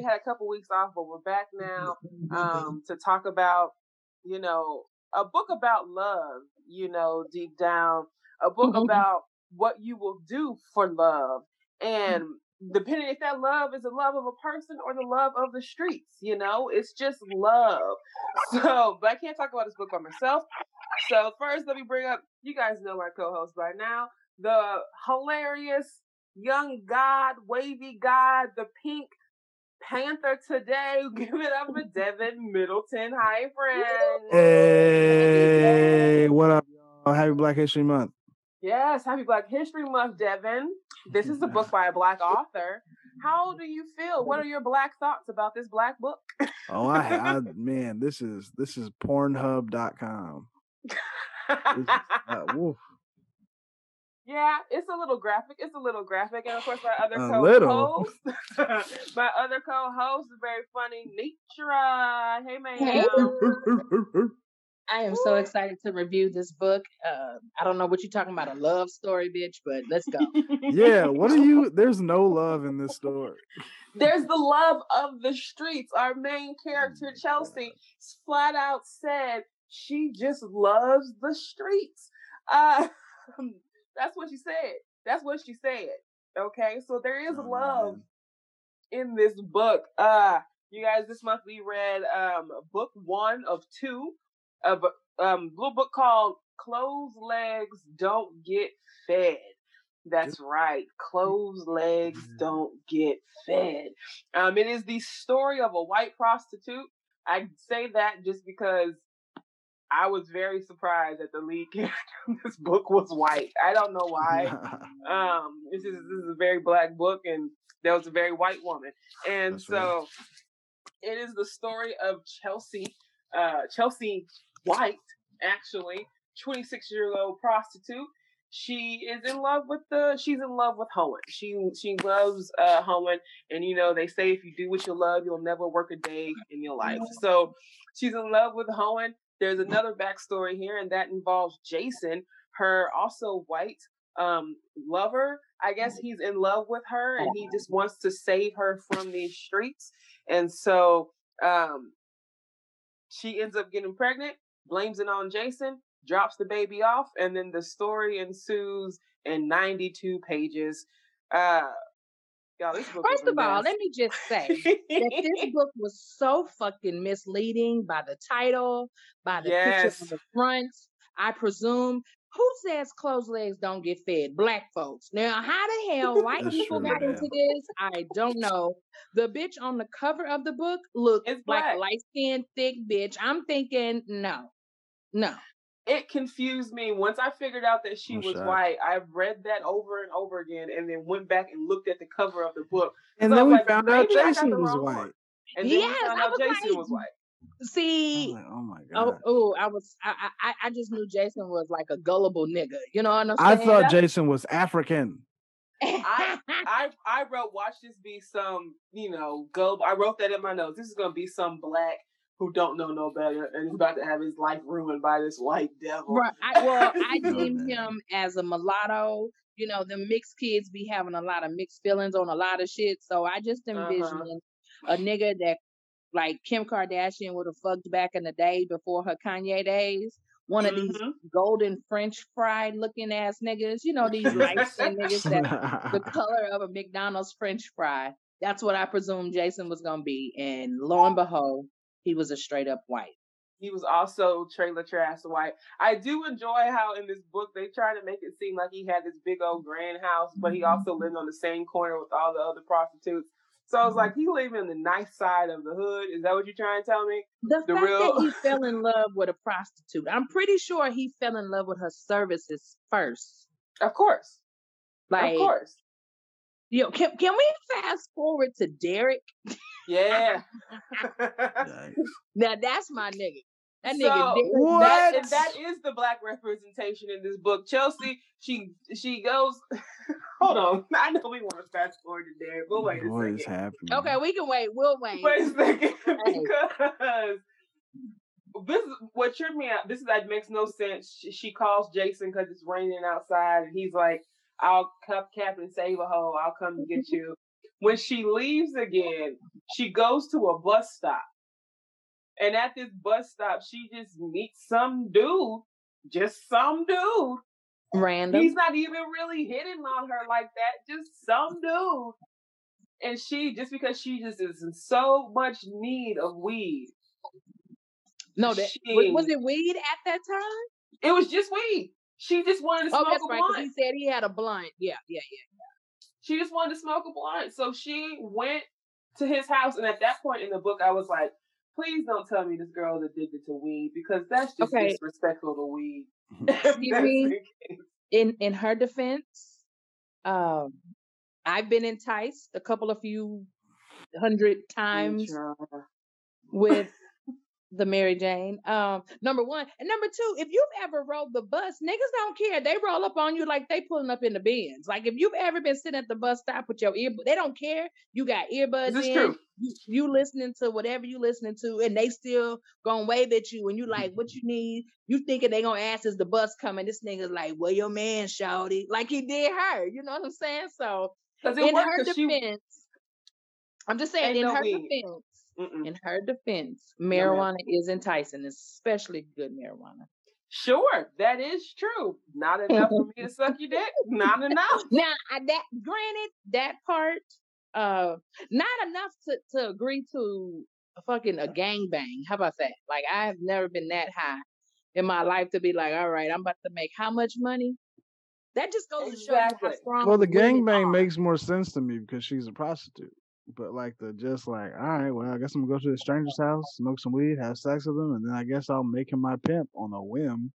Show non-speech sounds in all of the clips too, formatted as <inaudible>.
Had a couple weeks off, but we're back now mm-hmm. um, to talk about, you know, a book about love. You know, deep down, a book mm-hmm. about what you will do for love, mm-hmm. and depending if that love is the love of a person or the love of the streets. You know, it's just love. <laughs> So, but I can't talk about this book by myself. So first, let me bring up. You guys know my co-host by now the hilarious young god, wavy god, the pink panther today. <laughs> Give it up for Devin Middleton. Hi, friend. Hey, what up, y'all? Happy Black History Month. Yes, happy Black History Month, Devin. This is a book by a black author. How do you feel? What are your black thoughts about this black book? Oh, I, I <laughs> man, this is this is Pornhub.com. This is, uh, <laughs> woof. Yeah, it's a little graphic. It's a little graphic, and of course, my other co-host, <laughs> my other co-host is very funny, Nitra. Hey, man. Hey. I am so excited to review this book. Uh, I don't know what you're talking about, a love story, bitch, but let's go. yeah, what are you? <laughs> There's no love in this story. There's the love of the streets. Our main character, Oh Chelsea, flat out said she just loves the streets. Uh, <laughs> that's what she said. That's what she said. Okay, so there is Oh, love man. in this book. Uh, you guys, this month we read um book one of two of a um little book called Closed Legs Don't Get Fed. That's right. Closed legs Yeah. don't get fed. Um, it is the story of a white prostitute. I say that just because I was very surprised that the lead <laughs> character in this book was white. I don't know why <laughs> um this is this is a very black book and there was a very white woman and That's right. so it is the story of chelsea uh chelsea white actually 26 year old prostitute she is in love with the she's in love with Hohen. She she loves uh Hohen and you know they say if you do what you love you'll never work a day in your life. So she's in love with Hohen. There's another backstory here and that involves Jason, her also white um lover. I guess he's in love with her and he just wants to save her from these streets. And so um she ends up getting pregnant, blames it on Jason, drops the baby off, and then the story ensues in 92 pages. Uh y'all, this book First of all, mess. let me just say that this <laughs> book was so fucking misleading by the title, by the picture on the front. I presume who says closed legs don't get fed? Black folks. Now, how the hell white That's people got into this? I don't know. The bitch on the cover of the book looked It's like a light skinned, thick bitch. I'm thinking, no, no. It confused me once I figured out that she I'm was shocked. white. I read that over and over again, and then went back and looked at the cover of the book. And So then we like, found out maybe I got Jason was white. one. And then Yes, we found I out was Jason like, was white. See, like, oh my god. Oh, oh, I was, I, I, I- I just knew Jason was like a gullible nigga. You know what I'm saying? I thought Jason was African. I <laughs> I I wrote watch this be some you know go I wrote that in my notes. This is gonna be some black who don't know no better and is about to have his life ruined by this white devil. Right. I, well, <laughs> I deem him as a mulatto. You know, the mixed kids be having a lot of mixed feelings on a lot of shit. So I just Uh-huh. a nigga that, like Kim Kardashian, would have fucked back in the day before her Kanye days. One of these Mhm. golden French fried looking ass niggas. You know, these light skinned niggas that the <laughs> color of a McDonald's French fry. That's what I presumed Jason was gonna be, and lo and behold, he was a straight up white. He was also Trailer Trash White. I do enjoy how in this book they try to make it seem like he had this big old grand house, but he mm-hmm. also lived on the same corner with all the other prostitutes. So I was mm-hmm. like, he lived in the nice side of the hood. Is that what you're trying to tell me? The, The fact real- that he <laughs> fell in love with a prostitute, I'm pretty sure he fell in love with her services first. Of course. Like, of course. you know, can can we fast forward to Derek? <laughs> Yeah. Yikes. Now that's my nigga. That So, nigga Derek. What? That, and that is the black representation in this book. Chelsea, she she goes. <laughs> hold on, I know we want to fast forward to there, but wait a What is second. happening? Okay, we can wait. We'll wait. Wait a second, <laughs> because this is what tripped me out. This is that makes no sense. She, she calls Jason because it's raining outside, and he's like, "I'll cup cap and save a hoe. I'll come and get you." When she leaves again, she goes to a bus stop. And at this bus stop, she just meets some dude, just some dude. Random. He's not even really hitting on her like that, just some dude. And she, just because she just is in so much need of weed, no, that was, was it weed at that time? it was just weed. She just wanted to Oh, smoke that's a right. 'cause blunt. he said he had a blunt. Yeah, yeah, yeah. She just wanted to smoke a blunt. So she went to his house. And at that point in the book, I was like, please don't tell me this girl's addicted to weed because that's just Okay. disrespectful to weed. <laughs> Excuse me? In in her defense, um, I've been enticed a couple of few hundred times with the Mary Jane. Um, number one. And number two, if you've ever rode the bus, niggas don't care. They roll up on you like they pulling up in the bins. Like if you've ever been sitting at the bus stop with your ear, they don't care. You got earbuds This is in. true. You, you listening to whatever you listening to, and they still gonna wave at you, and you like, what you need? You thinking they gonna ask is the bus coming? This nigga's like, well, your man shouty, like he did her. You know what I'm saying? So in her 'cause she defense, I'm just saying, Ain't in no her weed. defense, Mm-mm. in her defense, ma'am. marijuana is enticing, especially good marijuana. Sure, that is true. Not enough for me to suck your dick. Not <laughs> enough. Now, I, that granted, that part, uh, not enough to to agree to a fucking a gangbang. How about that? Like, I have never been that high in my life to be like, all right, I'm about to make how much money? That just goes to show you how strong. Well, the women gangbang makes more sense to me because she's a prostitute. But like the just like, all right, well, I guess I'm gonna go to the stranger's house, smoke some weed, have sex with him, and then I guess I'll make him my pimp on a whim.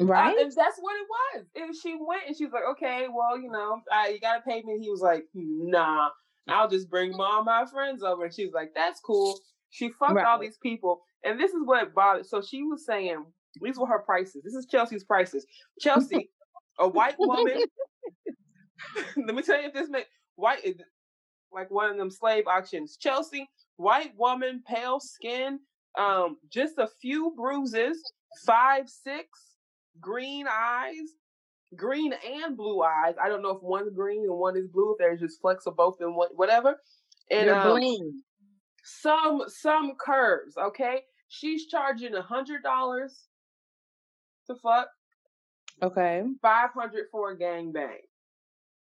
right. And that's what it was. And she went and she was like, okay, well, you know, I, you gotta pay me. And he was like, nah, I'll just bring all my friends over. And she was like, that's cool. She fucked all these people. And this is what bothered. So she was saying, these were her prices. This is Chelsea's prices. Chelsea, a white woman. <laughs> <laughs> let me tell you if this make white like one of them slave auctions. Chelsea, white woman, pale skin, um, just a few bruises, five six, green eyes, green and blue eyes. I don't know if one's green and one is blue. If there's just flecks of both and what whatever. And um, some some curves. Okay, she's charging a hundred dollars to fuck, Okay, five hundred for a gangbang.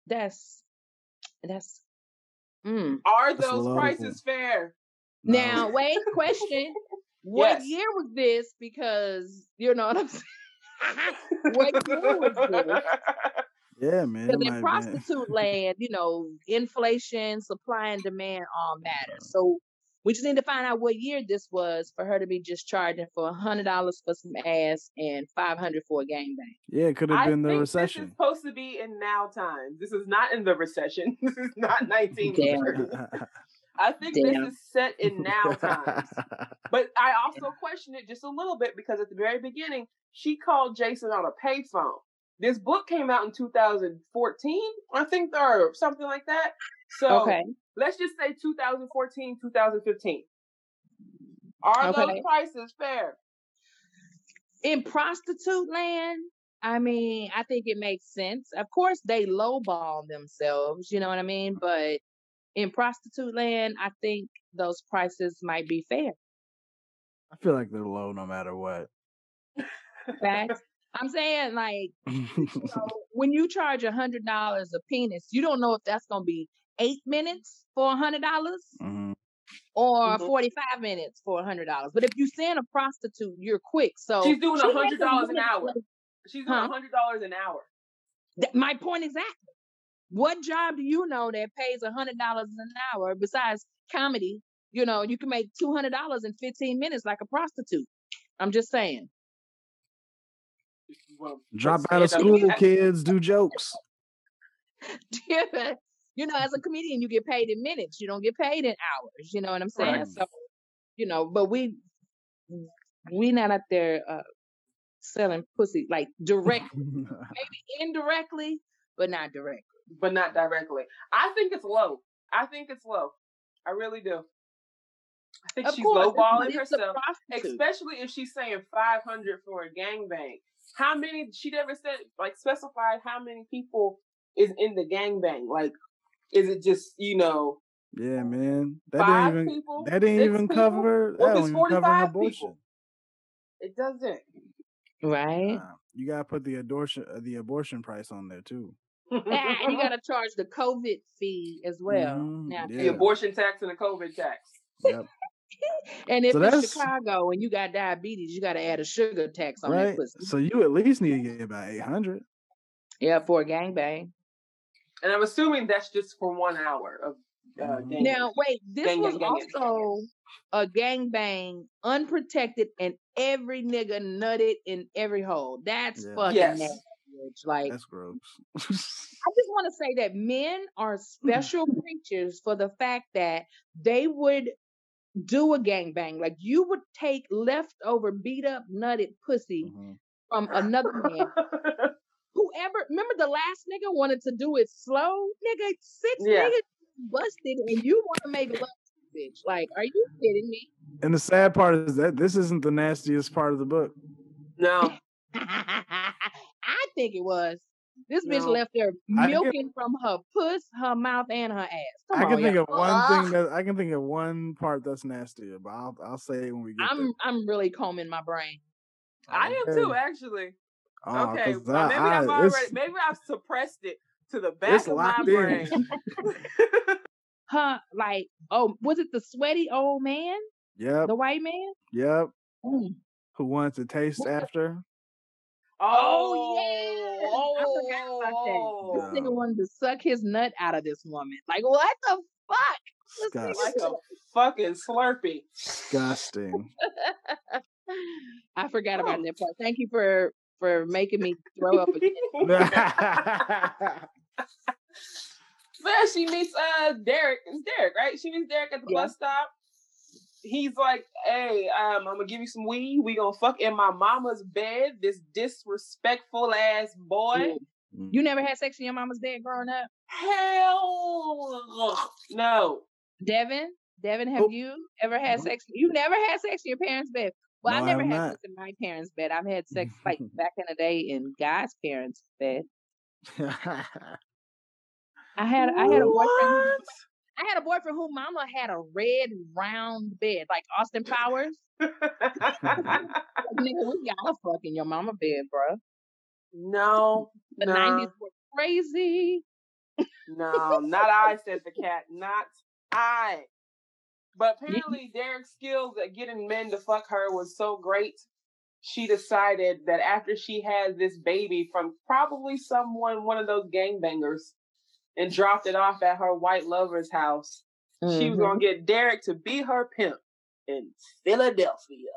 that's that's. Mm. Are That's those prices fair? No. Now, wait, question. What Yes. year was this? Because you know what I'm saying. <laughs> what year was this? yeah, man, Because in might be. prostitute land, you know, inflation, supply and demand all matter. So we just need to find out what year this was for her to be just charging for a hundred dollars for some ass and five hundred for a gangbang. Yeah, it could have I been the think This is supposed to be in now times. This is not in the recession. <laughs> This is not 1930. <laughs> I think Damn. this is set in now times. <laughs> But I also question it just a little bit because at the very beginning, she called Jason on a payphone. This book came out in 2014, I think, or something like that. So Okay. let's just say 2014, 2015. Are those prices fair? In prostitute land, I mean, I think it makes sense. Of course, they lowball themselves, you know what I mean? But in prostitute land, I think those prices might be fair. I feel like they're low no matter what. Facts. I'm saying, like, <laughs> know, when you charge a hundred dollars a penis, you don't know if that's gonna be eight minutes for a hundred dollars Mhm. or Mhm. 45 minutes for a $100. But if you send a prostitute, you're quick. So She's doing a hundred dollars an hour. She's doing a hundred dollars an hour. Th- My point exactly. What job do you know that pays a hundred dollars an hour besides comedy? You know, you can make two hundred dollars in fifteen minutes like a prostitute. I'm just saying. Well, Drop out of school, kids. Do jokes. <laughs> you know, as a comedian, you get paid in minutes. You don't get paid in hours. You know what I'm saying? Right. So, you know, but we we not out there uh, selling pussy like direct, <laughs> maybe indirectly, but not direct. but not directly. I think it's low. I think it's low. I really do. I think Of she's course, lowballing but it's a herself, especially if she's saying five hundred for a gangbang. How many? She never said like specified how many people is in the gangbang. Like, is it just you know yeah, man. That five didn't even. people? That didn't six even people? cover. What that don't even cover 45 abortion. people? It doesn't. right? Nah, you gotta put the abortion uh, the abortion price on there too. and you got to <laughs> charge the COVID fee as well. Mhm, Now, the abortion tax and the COVID tax. Yep. <laughs> and if So it's Chicago and you got diabetes, you got to add a sugar tax on that pussy. So you at least need to get about eight hundred. Yeah, for a gangbang. And I'm assuming that's just for one hour of uh, Mhm. gang. Now, wait, this Gang, was gang, gang, gang, gang. also a gangbang, unprotected, and every nigga nutted in every hole. That's Yeah. fucking Yes. nasty. Like, That's gross. <laughs> I just want to say that men are special <laughs> creatures for the fact that they would do a gangbang. Like you would take leftover beat up nutted pussy Mhm. from another man. <laughs> Whoever remember the last nigga wanted to do it slow, nigga. Six Yeah. niggas busted, and you want to make love to bitch? Like, are you kidding me? And the sad part is that this isn't the nastiest part of the book. no. <laughs> I think it was. This bitch No. left there I can- milking from her puss, her mouth, and her ass. Come I on, can think y'all. of one thing that I can think of one part that's nastier, but I'll I'll say it when we get I'm I'm really combing my brain. I am too, actually. Oh, okay, 'cause well, maybe I, I'm already, maybe I've suppressed it to the back It's of my locked in. brain. <laughs> Huh? Like, oh, was it the sweaty old man, Yep, the white man? yep. Mm. Who wants to taste after? Oh, yeah. Oh, I forgot about that. Oh, This nigga wanted to suck his nut out of this woman. Like, what the fuck? Disgusting. like a fucking Slurpee. Disgusting. <laughs> I forgot Oh. about that part. Thank you for for making me throw up again. <laughs> Then she meets uh Derek. It's Derek, right? She meets Derek at the Yeah. bus stop. He's like, "Hey, um, I'm gonna give you some weed. We gonna fuck in my mama's bed. This disrespectful ass boy. Mm. You never had sex in your mama's bed growing up? Hell no. Devin? Devin, have Oh. you ever had sex? You never had sex in your parents' bed. Well, No, I've I never had not. sex in my parents' bed. I've had sex like <laughs> back in the day in guys' parents' bed. <laughs> I had I had a boyfriend. who- I had a boyfriend whose mama had a red round bed, like Austin Powers. Nigga, we gotta fuck in your mama bed, bro. no, The no, nineties were crazy. no, not I, said the cat. Not I. But apparently, Derek's skills at getting men to fuck her was so great. She decided that after she had this baby from probably someone, one of those gangbangers, and dropped it off at her white lover's house, she was Mhm. gonna get Derek to be her pimp in Philadelphia.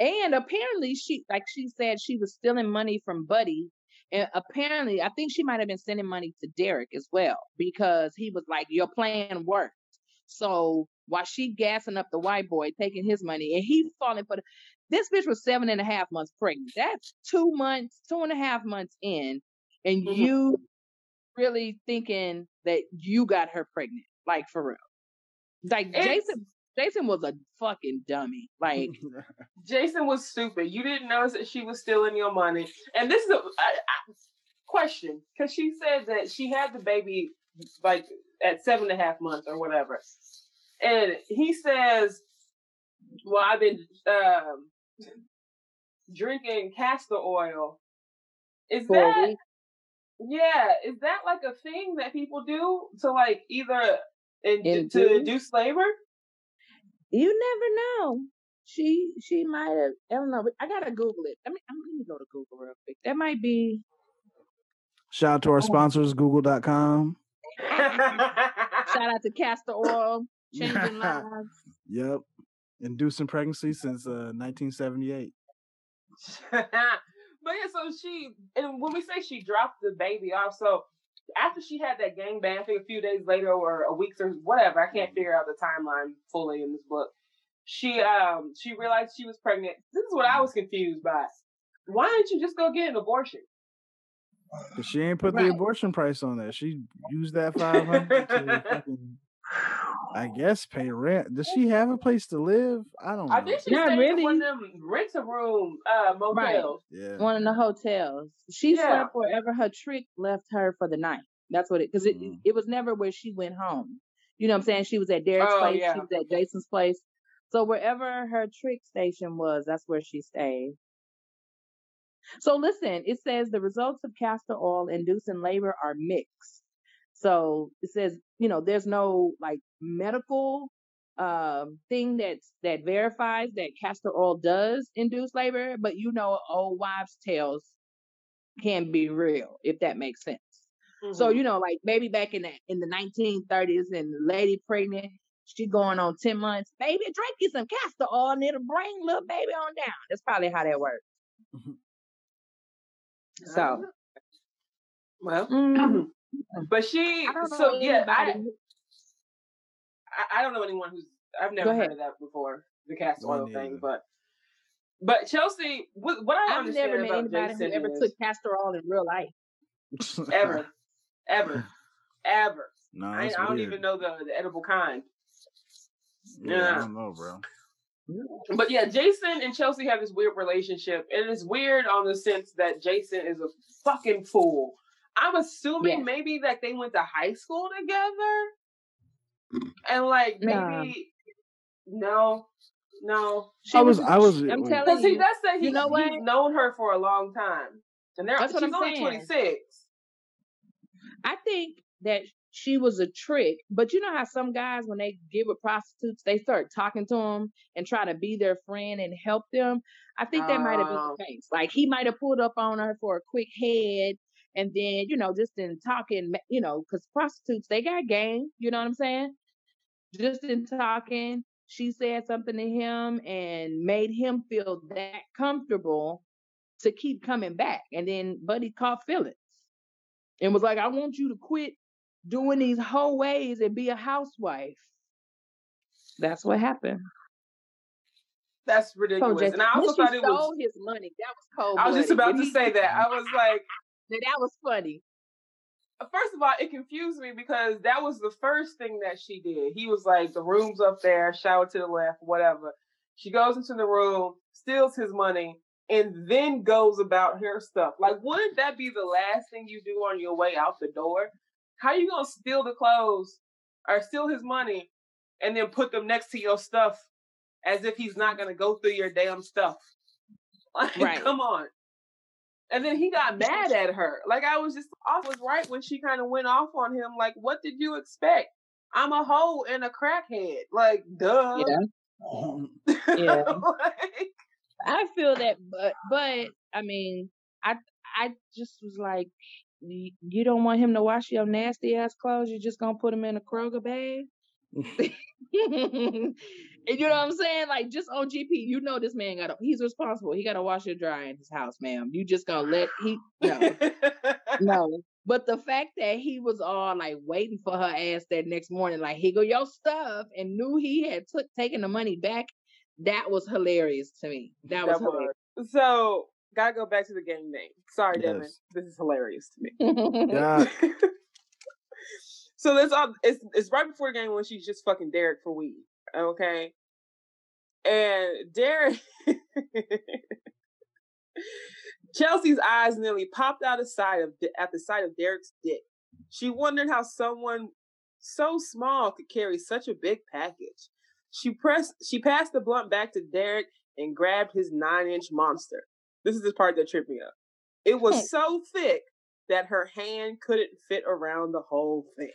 And apparently, she like she said she was stealing money from Buddy, and apparently, I think she might have been sending money to Derek as well because he was like, "Your plan worked." So while she gassing up the white boy, taking his money, and he falling for the, this bitch was seven and a half months pregnant. That's two months, two and a half months in, and Mhm. you really thinking that you got her pregnant, like for real. Like It's- Jason, Jason was a fucking dummy. Like. <laughs> Jason was stupid. You didn't notice that she was stealing your money. And this is a I, I, question because she said that she had the baby like at seven and a half months or whatever. And he says, "Well, I've been um, drinking castor oil." Is for that week. yeah? Is that like a thing that people do to like either in, to Induce? induce labor? you never know. She she might have. I don't know. but I gotta Google it. I mean, I'm gonna go to Google real quick. That might be. Shout out to our sponsors, Google.com. Shout out to Castor Oil, changing <laughs> lives. Yep. Inducing pregnancy since uh, 1978. <laughs> but yeah, so she and when we say she dropped the baby off, so after she had that gang bang, I think a few days later or a week or whatever, I can't figure out the timeline fully in this book. She um she realized she was pregnant. This is what I was confused by. Why didn't you just go get an abortion? 'Cause she ain't put Right. the abortion price on there. She used that 500 to <laughs> fucking, I guess, pay rent. Does she have a place to live? I don't know. I think she Not stayed in one of them rent a room uh motels. yeah. One of the hotels. She Yeah. slept wherever her trick left her for the night. That's what it. Because it Mhm. it was never where she went home. You know what I'm saying? She was at Derek's Oh, place. yeah. She was at Jason's place. So wherever her trick station was, that's where she stayed. So listen, it says the results of castor oil inducing labor are mixed. So it says, you know, there's no like medical um thing that's that verifies that castor oil does induce labor, but you know old wives' tales can be real, if that makes sense. So Mhm. you know, like maybe back in the in the 1930s, and the lady pregnant, she going on 10 months. Baby, drink you some castor oil, and it'll bring little baby on down. That's probably how that works. So, well, <clears throat> mm, Mm. but she I don't know so yeah, I, I I don't know anyone who's I've never heard of that before the castor Me oil thing, but but Chelsea, what, what I I've understand never met about anybody Jason who ever is took castor oil in real life. ever, ever, <laughs> ever. no, I, I don't weird. even know the, the edible kind. Yeah, Yeah. I don't know, bro. But yeah, Jason and Chelsea have this weird relationship, and it's weird on the sense that Jason is a fucking fool. I'm assuming Yes. maybe that they went to high school together, and like maybe Nah. no, no, She I was- I was- I'm wait. telling because he does say you he's, know what? he's known her for a long time, and they're That's what I'm only saying. 26. I think that she was a trick, but you know how some guys, when they get with prostitutes, they start talking to them and try to be their friend and help them. I think that might have been Oh. the case. Like he might have pulled up on her for a quick head, and then you know, just in talking, you know, because prostitutes they got game. You know what I'm saying? Just in talking, she said something to him and made him feel that comfortable to keep coming back. And then Buddy caught feelings and was like, I want you to quit doing these whole ways and be a housewife. That's what happened. That's So ridiculous. just, and I also thought it was. his money. That was cold. I was just about to say that. I was like, that was funny. Uh, first of all, it confused me because that was the first thing that she did. He was like, the room's up there, shower to the left, whatever. She goes into the room, steals his money, and then goes about her stuff. Like, wouldn't that be the last thing you do on your way out the door? How you gonna steal the clothes or steal his money and then put them next to your stuff as if he's not gonna go through your damn stuff? <laughs> Like, Right. come on. And then he got mad at her. Like I was just I was right when she kind of went off on him. Like, what did you expect? I'm a hoe and a crackhead. Like, duh. Yeah. Um. Yeah. <laughs> Like, I feel that, <laughs> but but I mean, I I just was like, you don't want him to wash your nasty ass clothes. You're just gonna put him in a Kroger bag. <laughs> and you know what I'm saying? Like just oh, on GP, you know this man got to he's responsible. He got to wash your dry in his house, ma'am. You just gonna let he no no. <laughs> But the fact that he was all like waiting for her ass that next morning, like he go your stuff, and knew he had took taken the money back, that was hilarious to me. That was That hilarious. was. So, gotta go back to the game name. Sorry, Devin. This is hilarious to me. <laughs> Yeah. So that's all. It's it's right before the game when she's just fucking Derek for weed. Okay, and Derek. <laughs> Chelsea's eyes nearly popped out of sight of at the sight of Derek's dick. She wondered how someone so small could carry such a big package. She pressed. She passed the blunt back to Derek and grabbed his nine-inch monster. This is the part that tripped me up. It was so thick that her hand couldn't fit around the whole thing.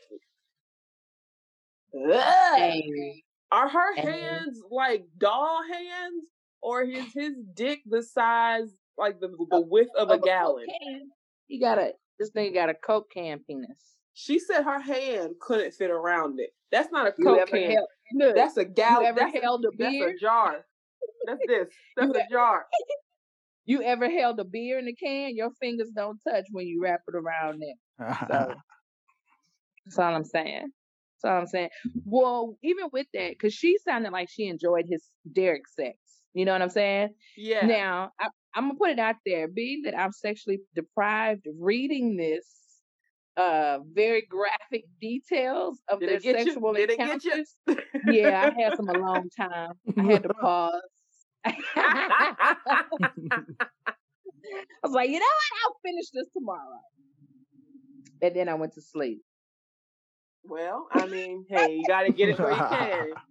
Ugh. Are her hands like doll hands, or is his dick the size like the the width of a gallon? He got a this nigga got a coke can penis. She said her hand couldn't fit around it. That's not a coke can. held, look, That's a gallon. That's, a- held a that's beer? a jar. That's this. <laughs> That's You a jar. You ever held a beer in a can? Your fingers don't touch when you wrap it around there. So <laughs> that's all I'm saying. That's all I'm saying. Well, even with that, because she sounded like she enjoyed his Derek sex. You know what I'm saying? Yeah. Now, I, I'm gonna put it out there. Being that I'm sexually deprived, reading this uh very graphic details of Did their it sexual Did it get you? encounters. <laughs> yeah, I had some alone time. I had to <laughs> pause. I was like, you know what? I'll finish this tomorrow. And then I went to sleep. Well, I mean, hey, you got to get it where you can. <laughs>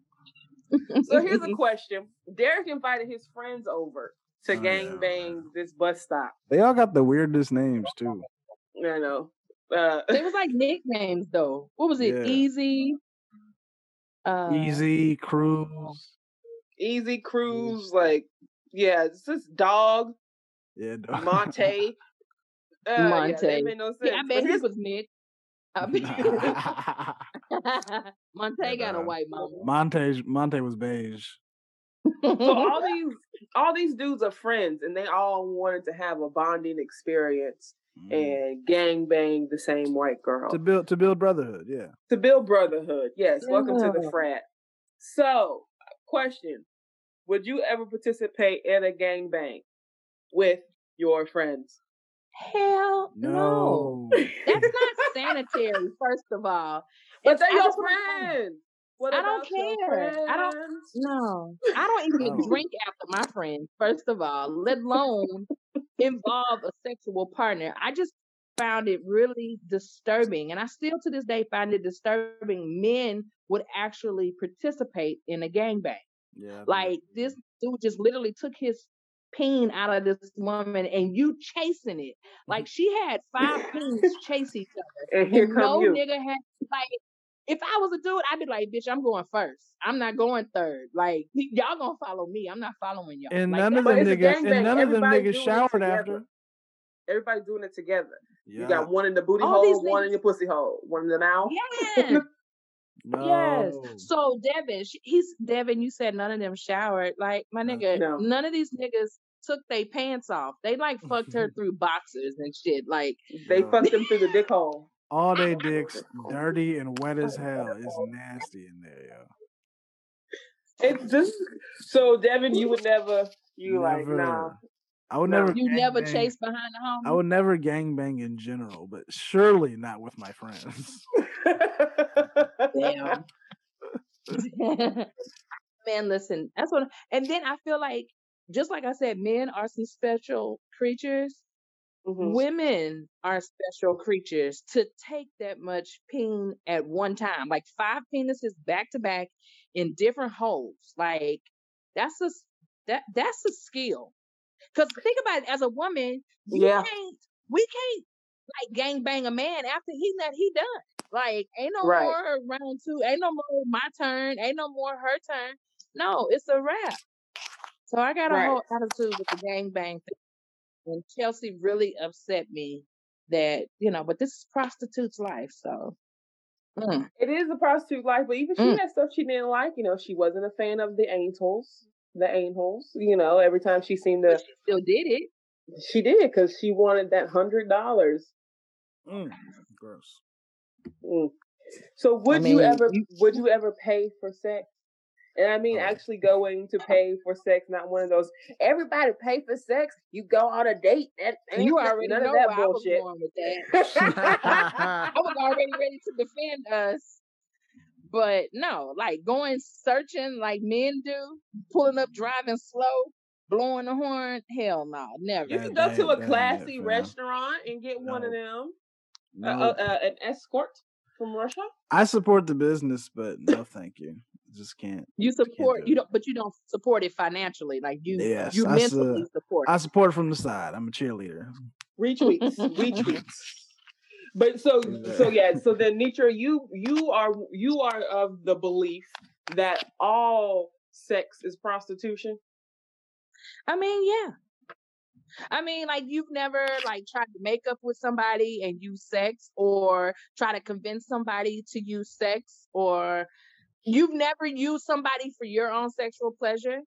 So here's a question: Derek invited his friends over to Oh, gang yeah. bang this bus stop. they all got the weirdest names too. I know. Uh, They was like nicknames though. What was it? Yeah. Easy. Uh, Easy Cruise. Easy Cruise, like yeah, it's this dog Yeah, dog. Monte. <laughs> Uh, Yeah, Monte. that made no sense. Yeah, I But bet he was Nick. I bet <laughs> Monte got a white mama. Monte Monte was beige. so <laughs> all these all these dudes are friends, and they all wanted to have a bonding experience Mm. and gang bang the same white girl To build to build brotherhood, yeah. to build brotherhood. Yes, welcome to the frat. So, question: Would you ever participate in a gang bang with your friends? Hell no. No. <laughs> That's not <laughs> sanitary, first of all. But If they're I your friends. What I don't care. I don't- friends? No, I don't <laughs> even No. drink after my friends, first of all, let alone involve a sexual partner. I just found it really disturbing. And I still to this day find it disturbing men would actually participate in a gangbang. Yeah. Like this dude just literally took his peen out of this woman and you chasing it. Like she had five <laughs> peens chase each other. And here And no you. nigga had like if I was a dude, I'd be like, bitch, I'm going first. I'm not going third. Like <laughs> y'all gonna follow me. I'm not following y'all. And Like, none of them niggas and none of them niggas showered after. Everybody's doing it together. Yeah. You got one in the booty All hole, one in your pussy hole, one in the mouth. Yeah. <laughs> no. Yes. So Devin, he's Devin. You said none of them showered. Like my nigga, No. none of these niggas took their pants off. They like fucked her <laughs> through boxers and shit. Like They No. fucked them through the dick hole. All they <laughs> dicks dirty and wet as hell. It's nasty in there, yo. It's just so Devin, you would never. You like nah. I would never. you never gangbang- chase behind the home. I would never gangbang in general, but surely not with my friends. Damn. <laughs> <laughs> Man, listen, that's what. And then I feel like, just like I said, men are some special creatures. Mhm. Women are special creatures to take that much pain at one time, like five penises back to back in different holes. Like that's a that that's a skill. Because think about it, as a woman, you Yeah. can't we can't like gang bang a man after he that he done. Like ain't no Right. more round two, ain't no more my turn, ain't no more her turn. No, it's a wrap. So I got a Right. whole attitude with the gang bang thing. And Chelsea really upset me that, you know, but this is prostitute's life, so mm. It is a prostitute life, but even she Mm. had stuff she didn't like. You know, she wasn't a fan of the angels. The angels. You know, every time she seemed to, but she still did it. she did because she wanted that hundred dollars. Mm, gross. Mm. So would you mean, ever you- would you ever pay for sex? And I mean Oh. actually going to pay for sex, not one of those everybody pay for sex, you go on a date. That ain't You none already of know that where I was bullshit. going with that. <laughs> <laughs> I was already ready to defend us. But no, like going searching like men do, pulling up driving slow, blowing the horn. Hell no, never. You can go that to a that it, classy fam. restaurant and get one of them. No, Uh, uh, uh, an escort from Russia. I support the business, but no, thank you. Just can't. You support do you don't, but you don't support it financially. Like you, Yes, you I su- mentally support. I support from the side. I'm a cheerleader. retweets, <laughs> retweets. But so so yeah, so then Nitra, you you are you are of the belief that all sex is prostitution? I mean, yeah. I mean, like you've never like tried to make up with somebody and use sex, or try to convince somebody to use sex, or you've never used somebody for your own sexual pleasure.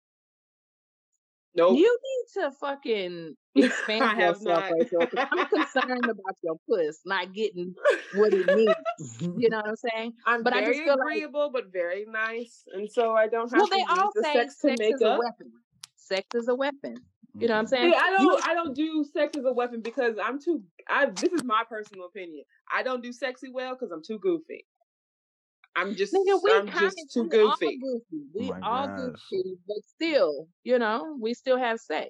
Nope. You need to fucking expand <laughs> I have yourself, not. Rachel. 'cause I'm concerned <laughs> about your puss not getting what it needs. <laughs> You know what I'm saying? I'm But I very just feel like- agreeable, but very nice, and so I don't have Well, to they use all the say sex sex, to make is a weapon. Sex is a weapon. You know what I'm mm. saying? See, I don't. I don't do sex as a weapon because I'm too. I. This is my personal opinion. I don't do sexy well because I'm too goofy. I'm just. Nigga, we I'm just too all goofy. goofy. Oh we my all gosh. goofy, but still, you know, we still have sex.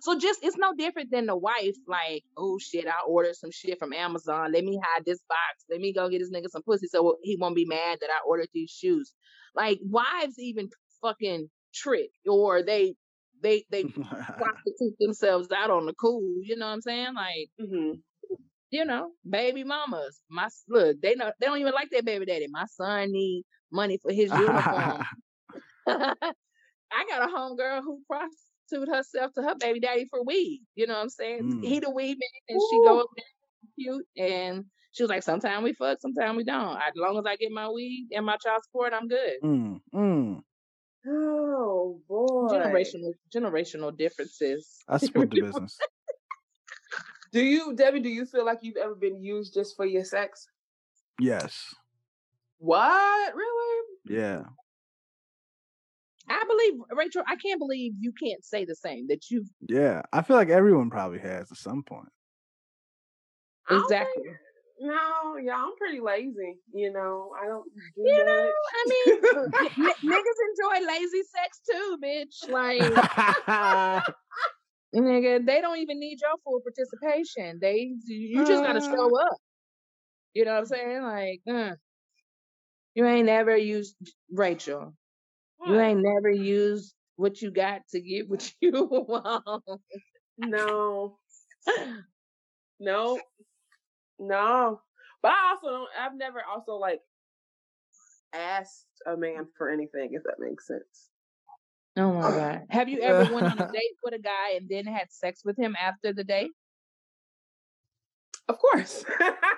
So just it's no different than the wife, like, oh shit, I ordered some shit from Amazon. Let me hide this box. Let me go get this nigga some pussy so he won't be mad that I ordered these shoes. Like wives even fucking trick or they they they <laughs> prostitute themselves out on the cool. You know what I'm saying? Like hmm you know, baby mamas. My look, they know they don't even like their baby daddy. My son need money for his <laughs> uniform. <laughs> I got a homegirl who prostitute herself to her baby daddy for weed. You know what I'm saying? Mm. He the weed man, and she go up there cute, and she was like, "Sometimes we fuck, sometimes we don't. As long as I get my weed and my child support, I'm good." mm, mm. Oh boy. Generational generational differences. I <laughs> split the business. Do you, Debbie? Do you feel like you've ever been used just for your sex? Yes. What? Really? Yeah. I believe Rachel. I can't believe you can't say the same that you Yeah. I feel like everyone probably has at some point. Exactly. think- No, yeah, I'm pretty lazy. You know, I don't do You know, much. I mean, n- n- niggas enjoy lazy sex too, bitch. Like, <laughs> nigga, they don't even need your full participation. They, you just gotta show up. You know what I'm saying? Like, uh, you ain't never used Rachel. You ain't never used what you got to get what <laughs> you want. No, <laughs> no, no. But I also don't. I've never also like asked a man for anything. If that makes sense. Oh my god! Have you ever went on a <laughs> date with a guy and then had sex with him after the date? Of course.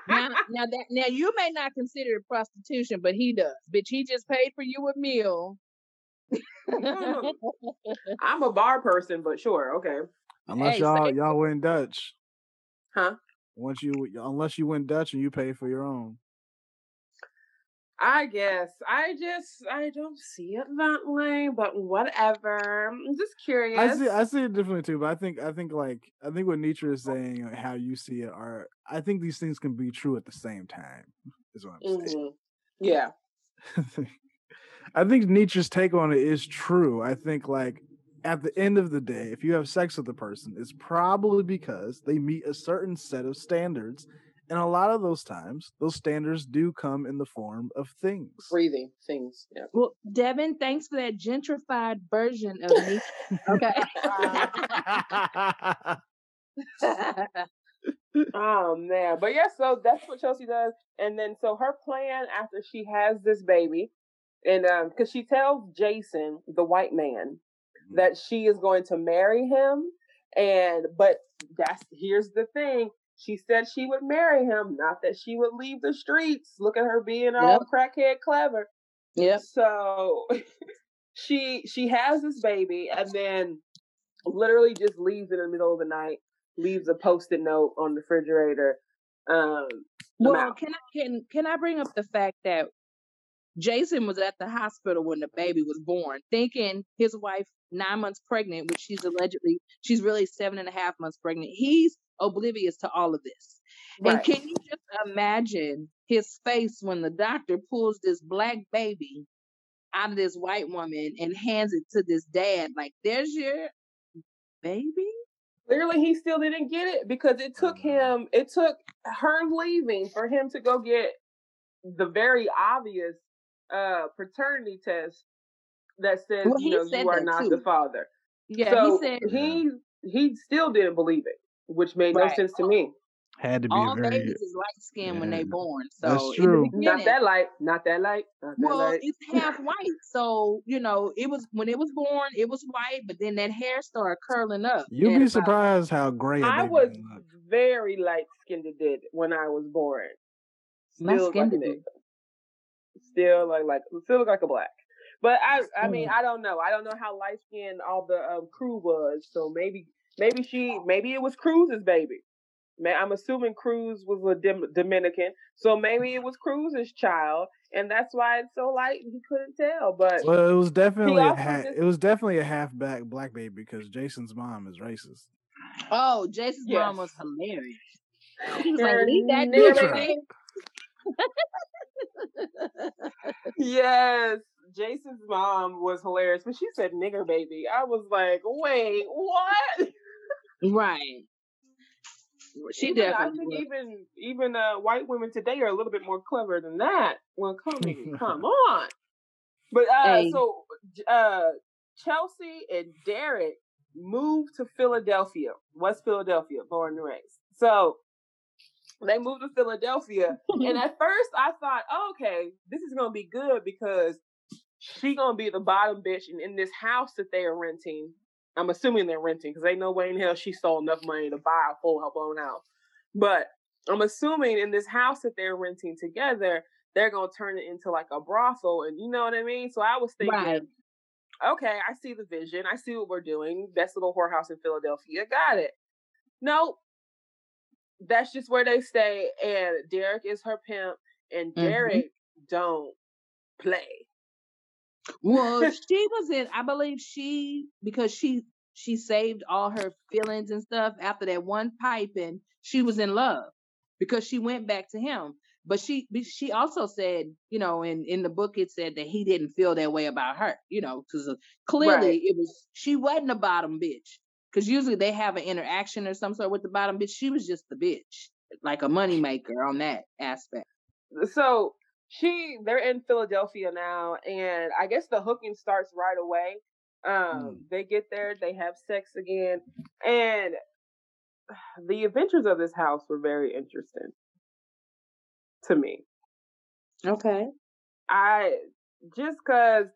now, now that now you may not consider it prostitution, but he does. Bitch, he just paid for you a meal. <laughs> <laughs> I'm a bar person, but sure, okay. Unless Hey, y'all say- y'all went Dutch. Huh? Once you unless you went Dutch and you pay for your own. I guess I just I don't see it that way, but whatever. I'm just curious. I see I see it differently too, but I think I think like I think what Nitra is saying and how you see it are I think these things can be true at the same time. Is what I'm saying. Mhm. Yeah. <laughs> I think Nitra's take on it is true. I think like at the end of the day, if you have sex with a person, it's probably because they meet a certain set of standards. And a lot of those times, those standards do come in the form of things. Breathing things. Yeah. Well, Devin, thanks for that gentrified version of me. Okay. <laughs> Oh man, but yeah, so that's what Chelsea does, and then so her plan after she has this baby, and um, because she tells Jason, the white man, that she is going to marry him, and but that's here's the thing. She said she would marry him, not that she would leave the streets. Look at her being all Yep. crackhead clever. yep. So <laughs> she she has this baby and then literally just leaves in the middle of the night, leaves a post-it note on the refrigerator. Um Well, can I can can I bring up the fact that Jason was at the hospital when the baby was born, thinking his wife nine months pregnant, which she's allegedly she's really seven and a half months pregnant. He's oblivious to all of this. And can you just imagine his face when the doctor pulls this black baby out of this white woman and hands it to this dad? Like, there's your baby. Clearly he still didn't get it because it took mm-hmm. him it took her leaving for him to go get the very obvious uh paternity test that says Well, you know said you are not too. the father. Yeah, so he said he he still didn't believe it, which made no sense to me. Had to be all a very babies is light skinned when they yeah. born. That's So in the true. Not that light. Not that light. Not that well, light. it's half white. So, you know, it was when it was born, it was white, but then that hair started curling up. You'd be surprised how gray a I baby was can very light skinned did when I was born. my Still skin like a did. Still like like still look like a black. But I I mean Mm. I don't know. I don't know how light skinned all the um, crew was. So maybe maybe she maybe it was Cruz's baby. Ma- I'm assuming Cruz was a Dim- Dominican, so maybe it was Cruz's child, and that's why it's so light and he couldn't tell. But Well, it was definitely a also ha- just- it was definitely a halfback black baby because Jason's mom is racist. Oh, Jason's mom was hilarious. <laughs> She was like, leave that dude baby. alone. <laughs> yes, Jason's mom was hilarious, but she said "nigger baby." I was like, wait, what? right. She even, I definitely think was. even even uh, white women today are a little bit more clever than that. Well, come <laughs> come on. But uh, Hey. so uh, Chelsea and Derek moved to Philadelphia, West Philadelphia, born and raised. So they moved to Philadelphia, and <laughs> at first I thought, oh, okay, this is gonna be good because she gonna be the bottom bitch, and in this house that they are renting, I'm assuming they're renting because they know way in hell she stole enough money to buy a full blown house. But I'm assuming in this house that they're renting together, they're gonna turn it into like a brothel, and you know what I mean. So I was thinking, Right. okay, I see the vision, I see what we're doing. Best little whorehouse in Philadelphia, got it. No, that's just where they stay, and Derek is her pimp, and Mhm. Derek don't play. Well, <laughs> she was in. I believe she because she she saved all her feelings and stuff after that one pipe, and she was in love because she went back to him. But she she also said, you know, in in the book it said that he didn't feel that way about her, you know, because clearly Right. it was she wasn't a bottom bitch. Because usually they have an interaction or some sort with the bottom bitch. She was just the bitch, like a moneymaker on that aspect. so she they're in Philadelphia now, and I guess the hooking starts right away. Um, they get there, they have sex again, and <sighs> the adventures of this house were very interesting to me. Okay. I just because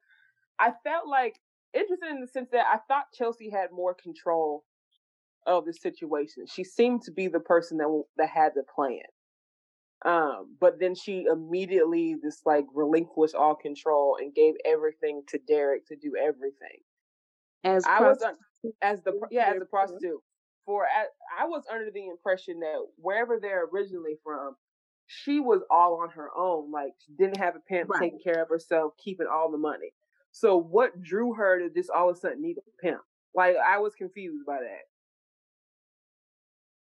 I felt like interested in the sense that I thought Chelsea had more control of the situation. She seemed to be the person that that had the plan. Um, but then she immediately just like relinquished all control and gave everything to Derek to do everything. As I was un- as the yeah as a Mhm. prostitute for I, I was under the impression that wherever they're originally from, she was all on her own. Like she didn't have a pimp, Right. taking care of herself, keeping all the money. So what drew her to just all of a sudden need a pimp? Like I was confused by that.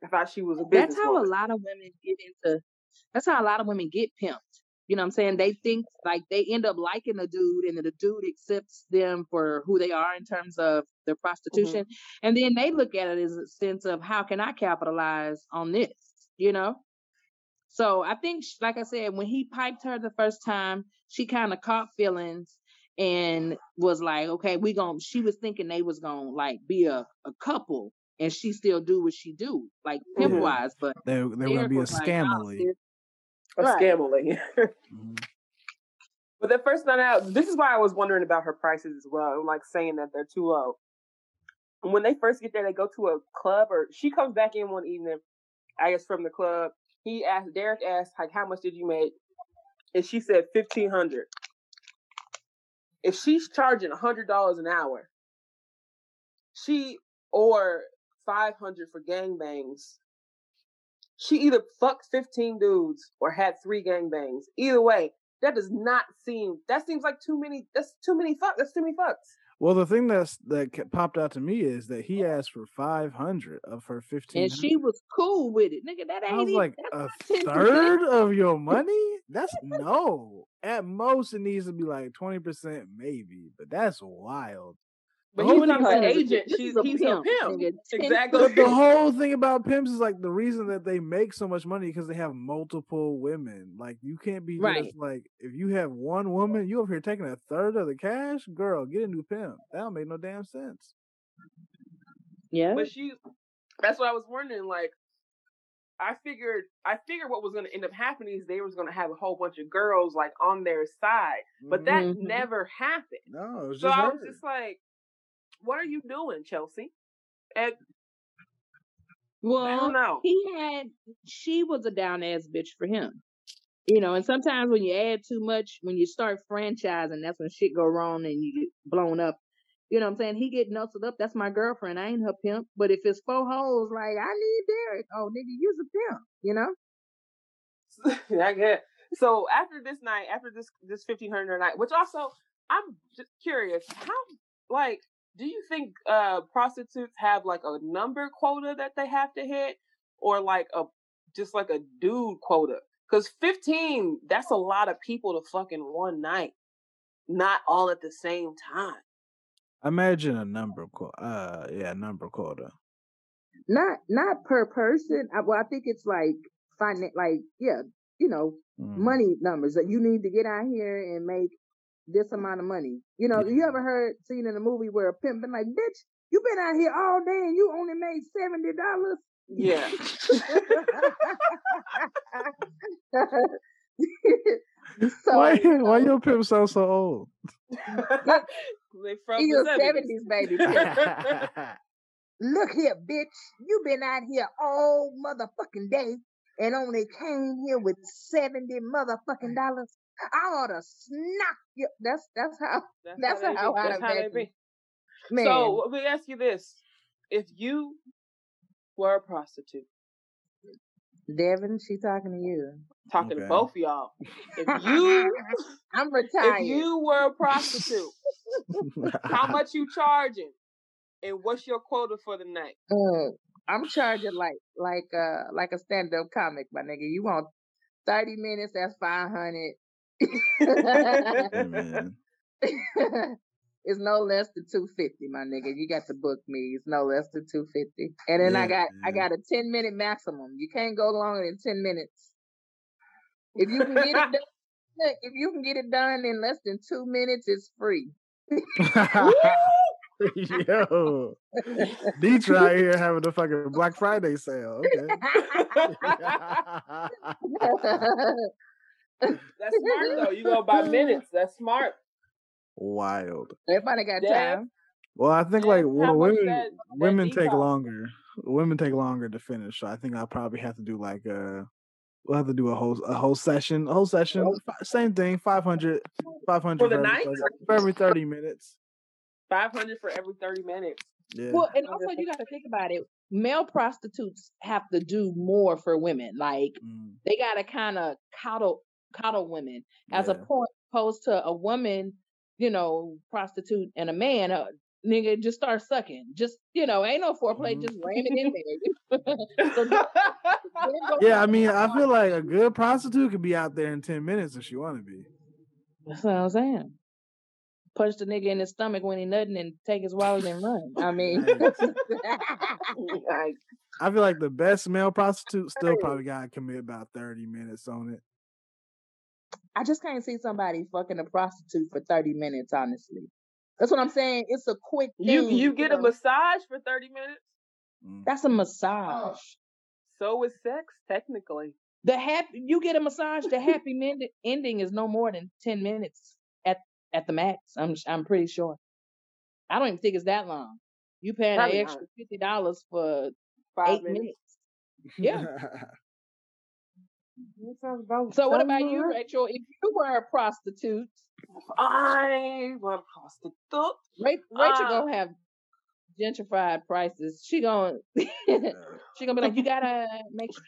I thought she was a business. that's how a lot of women get into that's how a lot of women get pimped you know what i'm saying they think like they end up liking the dude and the dude accepts them for who they are in terms of their mm-hmm. prostitution and then they look at it as a sense of how can i capitalize on this you know so i think like i said when he piped her the first time she kind of caught feelings and was like okay we gon' she was thinking they was gonna like be a, a couple and she still do what she do like pimp Yeah. wise but They they were gonna be a was like, "Nah, a Right. scammerly. <laughs> Mhm. But the first night out, this is why I was wondering about her prices as well. I'm like saying that they're too low. And when they first get there, they go to a club, or she comes back in one evening, I guess from the club. He asked, Derek asked, like, how much did you make? And she said fifteen hundred. If she's charging hundred dollars an hour, she or five hundred for gangbangs, she either fucked fifteen dudes or had three gangbangs. Either way, that does not seem. That seems like too many. That's too many fuck. That's too many fucks. Well, the thing that's that popped out to me is that he oh. asked for five hundred of her fifteen. and she was cool with it nigga that ain't I was like, a third of your money? That's <laughs> no. At most, it needs to be like twenty percent, maybe. But that's wild. But The he's whole not her 20% is a- agent. She's a he's pimp, a pimp. Exactly. But the whole thing about pimps is like the reason that they make so much money because they have multiple women. Like you can't be Right. just like if you have one woman, you over here taking a third of the cash, girl. Get a new pimp. That don't make no damn sense. yeah But she. That's what I was wondering. Like, I figured I figured what was going to end up happening is they was going to have a whole bunch of girls like on their side, but that Mhm. never happened. no, it was So just I was just like, "What are you doing, Chelsea?" And I Well, know. he had she was a down ass bitch for him. You know, and sometimes when you add too much, when you start franchising, that's when shit go wrong and you get blown up. You know what I'm saying? He get nuzzled up. That's my girlfriend. I ain't her pimp. But if it's four hoes, like I need Derek. Oh, nigga, you's a pimp. You know? <laughs> I get. So after this night, after this this fifteen hundred night, which also I'm just curious, how like do you think uh prostitutes have like a number quota that they have to hit, or like a just like a dude quota? Because fifteen, that's a lot of people to fucking one night, not all at the same time. Imagine a number quota. Uh, yeah, number quota. Not not per person. I, well, I think it's like finan like yeah, you know, Mm. money numbers that you need to get out here and make this amount of money. You know, you ever heard seen in a movie where a pimp been like, bitch, you been out here all day and you only made seventy dollars. Yeah. <laughs> so why? Why your pimp sound so old? <laughs> they from he the was seventies baby. <laughs> Look here, bitch. You been out here all motherfucking day and only came here with seventy motherfucking dollars. I ought to snuck you. That's <laughs> that's how That's they how be. I That's how they be. man. So let me ask you this: If you were a prostitute, Devin, she talking to you. talking to both of y'all, if you <laughs> I'm retired. if you were a prostitute, how <laughs> much you charging, and what's your quota for the night? Uh, I'm charging like like uh like a stand up comic, my nigga. You want thirty minutes? That's five hundred. Man. <laughs> it's no less than two fifty, my nigga. You got to book me. It's no less than two fifty. And then I Yeah, got I got a ten minute maximum. You can't go longer than ten minutes. If you can get it <laughs> done, look, if you can get it done in less than two minutes, it's free. <laughs> Yo, Deets out here having a fucking Black Friday sale. Okay. That's smart though. You go by minutes. That's smart. Wild. Everybody got Dev, time. Well, I think Yeah, like well, women that- that women take longer. Women take longer to finish. So I think I'll probably have to do like a we'll have to do a whole a whole session. A whole session. Same thing. 500 500 For the every night? 30 for every 30 minutes. Five hundred for every thirty minutes. Yeah. Well, and also you got to think about it. Male prostitutes have to do more for women. Like Mm, they got to kind of coddle coddle women as yeah. a point opposed to a woman, you know, prostitute and a man. Uh, nigga, just start sucking. Just you know, ain't no foreplay. Mhm. Just ram it in there. <laughs> So don't- <laughs> don't Yeah, I mean, I feel like a good prostitute could be out there in 10 minutes if she want to be. That's what I'm saying. Punch the nigga in his stomach when he nothing and take his wallet and run. I mean, <laughs> I feel like the best male prostitute still probably got to commit about 30 minutes on it. I just can't see somebody fucking a prostitute for 30 minutes, honestly. That's what I'm saying. It's a quick you thing, you get a know? massage for thirty minutes. Mm. That's a massage. So is sex technically. The happy you get a massage. The happy mend- ending is no more than 10 minutes at at the max. I'm I'm pretty sure. I don't even think it's that long. You paying an extra not. fifty dollars for Five eight minutes. minutes. Yeah. <laughs> That sounds about- So what about you. Rachel? If you were a prostitute, I want prostitute. Ra- Rachel Uh, gonna have gentrified prices. She gonna <laughs> she gonna be like, you <laughs> gotta make sure.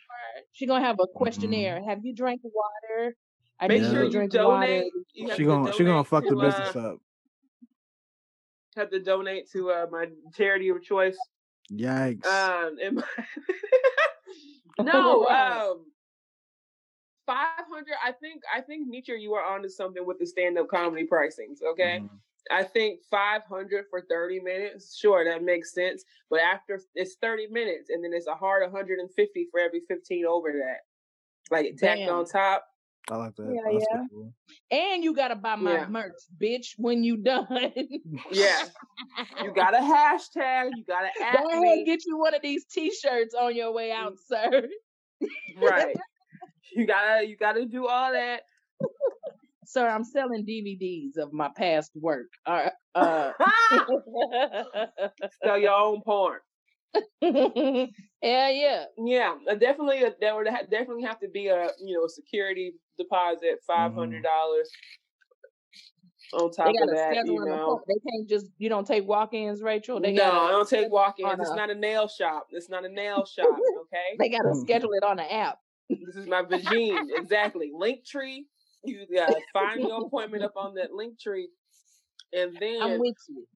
She gonna have a questionnaire. Have you drank water? I Make sure you drink donate. water. You she to gonna she gonna donate fuck the business uh, up. Have to donate to uh, my charity of choice. Yikes. Um, my- <laughs> no, um, five hundred. I think I think Nitra, you are onto something with the stand-up comedy pricings. Okay, Mhm. I think five hundred for thirty minutes. Sure, that makes sense. But after it's thirty minutes, and then it's a hard one hundred and fifty for every fifteen over that, like tacked Damn. on top. I like that. Yeah, That's yeah. cool. And you gotta buy my Yeah. merch, bitch, when you done. <laughs> Yeah, you got a hashtag. You got <laughs> to Go ahead, me. get you one of these t-shirts on your way out, sir. <laughs> right. <laughs> You gotta you gotta do all that. Sir, I'm selling DVDs of my past work. Uh, <laughs> uh. Sell your own porn. <laughs> yeah, yeah. Yeah, uh, definitely. uh, There would ha- definitely have to be a you know security deposit, five hundred dollars on top They of that. You know, appointment. They can't just you don't take walk-ins, Rachel. They no, got I don't take walk-ins. on It's a- not a nail shop. It's not a nail shop. Okay, they got to schedule it on the app. This is my vagine. exactly. Linktree. You gotta find your appointment up on that Linktree, and then I'm with you.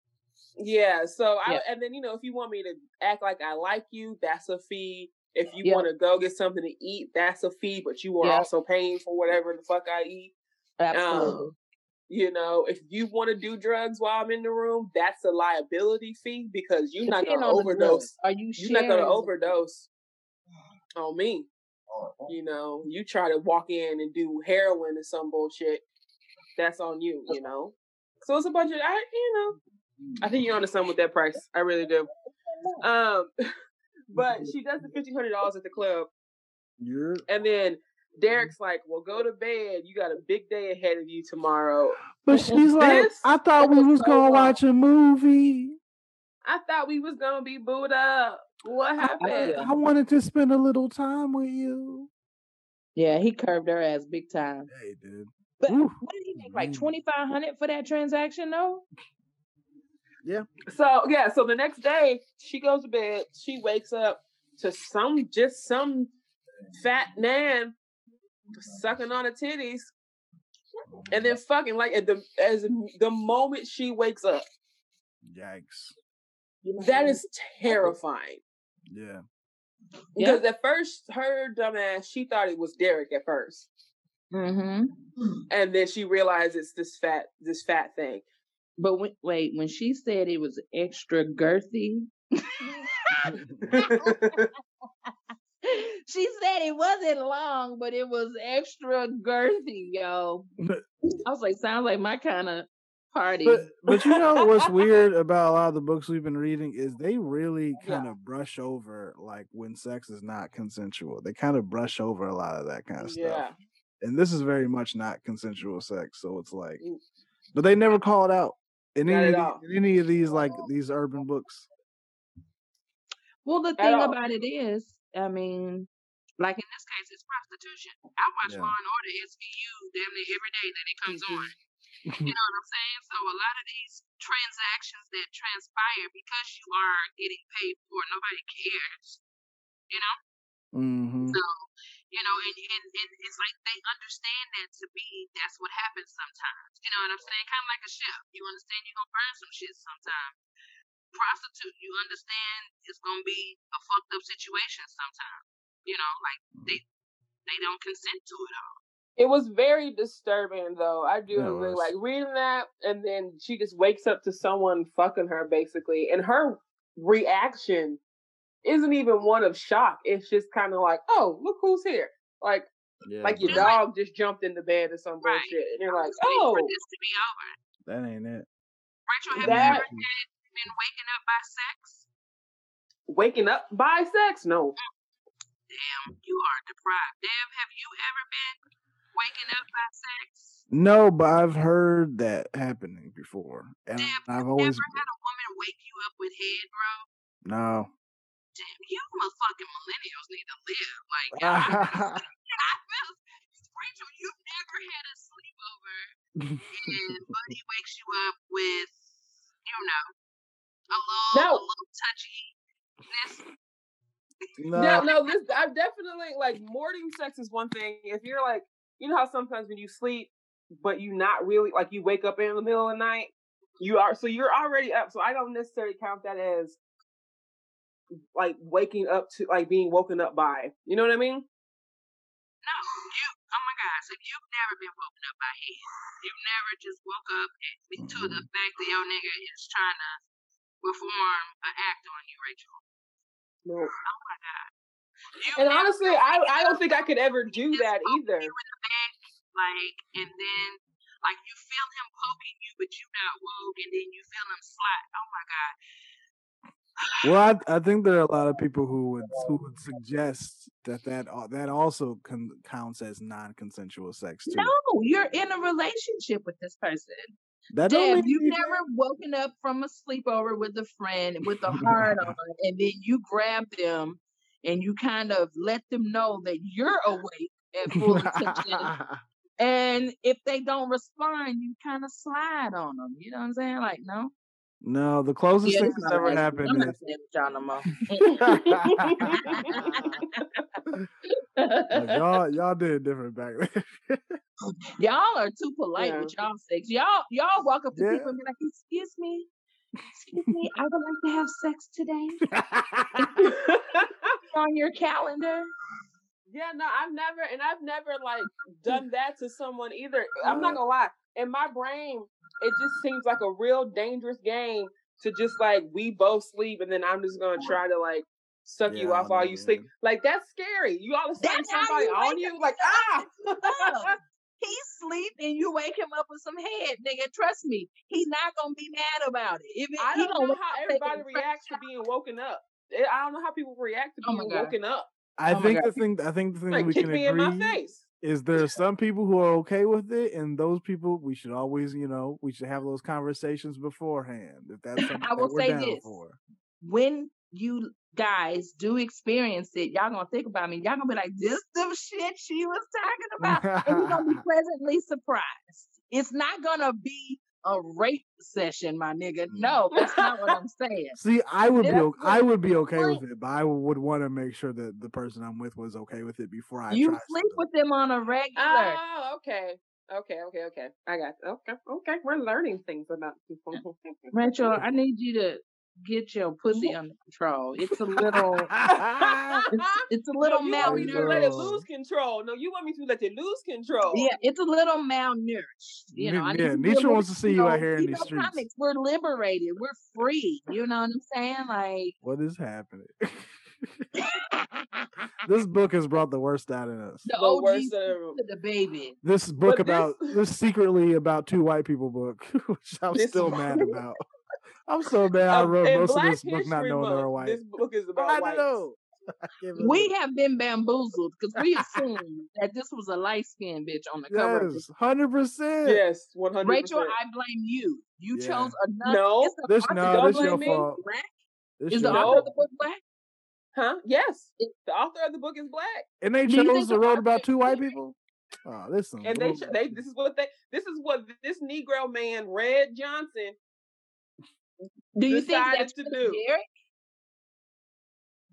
Yeah. So I and then you know if you want me to act like I like you, that's a fee. If you want to go get something to eat, that's a fee. But you are also paying for whatever the fuck I eat. Um, Absolutely. You know, if you want to do drugs while I'm in the room, that's a liability fee because you're not gonna on the drug. overdose. Are you You're not gonna overdose on me. You know, you try to walk in and do heroin or some bullshit, that's on you. You know, so it's a bunch of I, you know, I think you're onto something with that price. I really do. Um, <laughs> but she does the fifteen hundred dollars at the club, You're and then Derek's like, "Well, go to bed. You got a big day ahead of you tomorrow." But she's like, I thought we is was so gonna wrong. watch a movie. I thought we was gonna be booed up. What happened? I wanted to spend a little time with you. Yeah, he curved her ass big time. Hey, dude. But Oof. what did he make? Like twenty five hundred for that transaction, though. Yeah. So yeah, so the next day she goes to bed. She wakes up to some just some fat man sucking on her titties, and then fucking like at the as the moment she wakes up, Yikes. That is terrifying. Yeah. Because at first, her dumbass, she thought it was Derek at first, Mm-hmm. and then she realized it's this fat this fat thing. But when, wait, when she said it was extra girthy, <laughs> <laughs> she said it wasn't long, but it was extra girthy, yo. I was like, sounds like my kind of party. But but you know what's weird <laughs> about a lot of the books we've been reading is they really kind of brush over like when sex is not consensual. They kind of brush over a lot of that kind of stuff. Yeah. And this is very much not consensual sex, so it's like but they never call it out in Not any, of the- in any of these like these urban books. well, the thing about it is, I mean, like in this case, it's prostitution. I watch Yeah. Law and Order SVU damn near every day that it comes mm-hmm. on. You know what I'm saying? So a lot of these transactions that transpire because you are getting paid for, nobody cares. You know? Mm-hmm. So, you know, and, and, and it's like they understand that to be that's what happens sometimes. You know what I'm saying? Kind of like a ship. You understand you're gonna burn some shit sometimes. Prostitute, you understand it's gonna be a fucked up situation sometimes. You know, like they they don't consent to it all. It was very disturbing, though. I do Yeah, it agree. Like reading that, and then she just wakes up to someone fucking her, basically, and her reaction isn't even one of shock. It's just kind of like, "Oh, look who's here!" Like, Yeah. like your It's like- dog just jumped in the bed or some Right. bullshit, and you're like, "Oh, for this to be over. that ain't it. Rachel, have That- you ever been waking up by sex? waking up by sex." No, oh, Damn, you are deprived. Dev, have you ever been waking up by sex? No, but I've heard that happening before. And Dev, I've you always ever had a woman wake you up with head, bro? no. Damn, you motherfucking millennials need to live. Like, y'all, I feel, <laughs> <laughs> Rachel, you've never had a sleepover and <laughs> Buddy wakes you up with, you know, a little, No. a little touchiness. no. no, no. This I've definitely like morning sex is one thing. If you're like, you know how sometimes when you sleep, but you not really like you wake up in the middle of the night, you are so you're already up. So I don't necessarily count that as like waking up to like being woken up by. You know what I mean? No, you, oh my God, so you've never been woken up by head. You've never just woke up to the mm-hmm. fact that your nigga is trying to perform an act on you, Rachel. No. Oh my God. You've And honestly, I I don't think I could ever do that either. In the back, like, and then, like, you feel him poking you, but you not woke, and then you feel him slap. Oh my god! Well, <sighs> I, I think there are a lot of people who would who would suggest that that al- that also con- counts as non-consensual sex too. No, you're in a relationship with this person. that don't Deb, mean you've you- never woken up from a sleepover with a friend with a <laughs> heart on, and then you grab them and you kind of let them know that you're awake at full attention. And if they don't respond, you kind of slide on them. You know what I'm saying? Like, no. no, the closest Yeah, thing this is that's ever husband. happened I'm is saying with y'all no Like, y'all <laughs> y'all did different back then. <laughs> y'all are too polite Yeah. with y'all sex. Y'all y'all walk up to Yeah. people and be like, "Excuse me, excuse me, I would like to have sex today <laughs> on your calendar." Yeah, no, I've never, and I've never like mm. done that to someone either. I'm not mm. gonna lie. In my brain, it just seems like a real dangerous game to just like we both sleep, and then I'm just gonna mm. try to like suck you Yeah, I off while you sleep. Like that's scary. You all of a sudden somebody on you, like ah. Love. He sleep and you wake him up with some head, nigga. Trust me, he's not gonna be mad about it. If it, I don't gonna know how everybody reacts to being woken up. Eh, I don't know how people react to Oh being God. woken up. I Oh think the thing I think the thing that Like we can me in my agree face. is there are some people who are okay with it, and those people we should always, you know, we should have those conversations beforehand if that's <laughs> something I will that we're say down this. for. when you guys do experience it, y'all gonna think about me. Y'all gonna be like, "This the shit she was talking <laughs> about," and you're gonna be pleasantly surprised. It's not gonna be a rape session, my nigga. Hmm. No, that's not what I'm saying. See, I would be That's o- I what- would be okay with it, but I would want to make sure that the person I'm with was okay with it before I You try sleep something. with them on a regular. Oh, okay. Okay, okay, okay. I got okay, okay. We're learning things about people. Rachel, I need you to get your pussy under control. It's a little, <laughs> it's, it's a little no, you want me to let it lose control. No, you want me to let it lose control. yeah, it's a little malnourished. You know, Ni- I need yeah, to Nitra wants to see you know, out here in you these streets. comics, we're liberated. We're free. You know what I'm saying? Like, What is happening? <laughs> this book has brought the worst out in us. the The OG worst of- the baby. This book But this- about this secretly about two white people book, <laughs> which I'm still mad about. I'm so mad I Uh, wrote in most of Black this book not History knowing they were white. This book is <laughs> about I whites. know. <laughs> I can't We have been bamboozled because we assumed <laughs> that this was a light skinned bitch on the cover. yes, hundred percent. Yes, one hundred Rachel. I blame you. You Yeah. chose another. No, is the This author no, of don't this your me. fault. Black? This Is the author No. of the book black? huh? Yes, It- the author of the book is black, And they Do you think chose the to wrote author about two white people. Oh, this some and they they this is what they this is what this Negro man Red Johnson Do you think decided that's to do. Derek?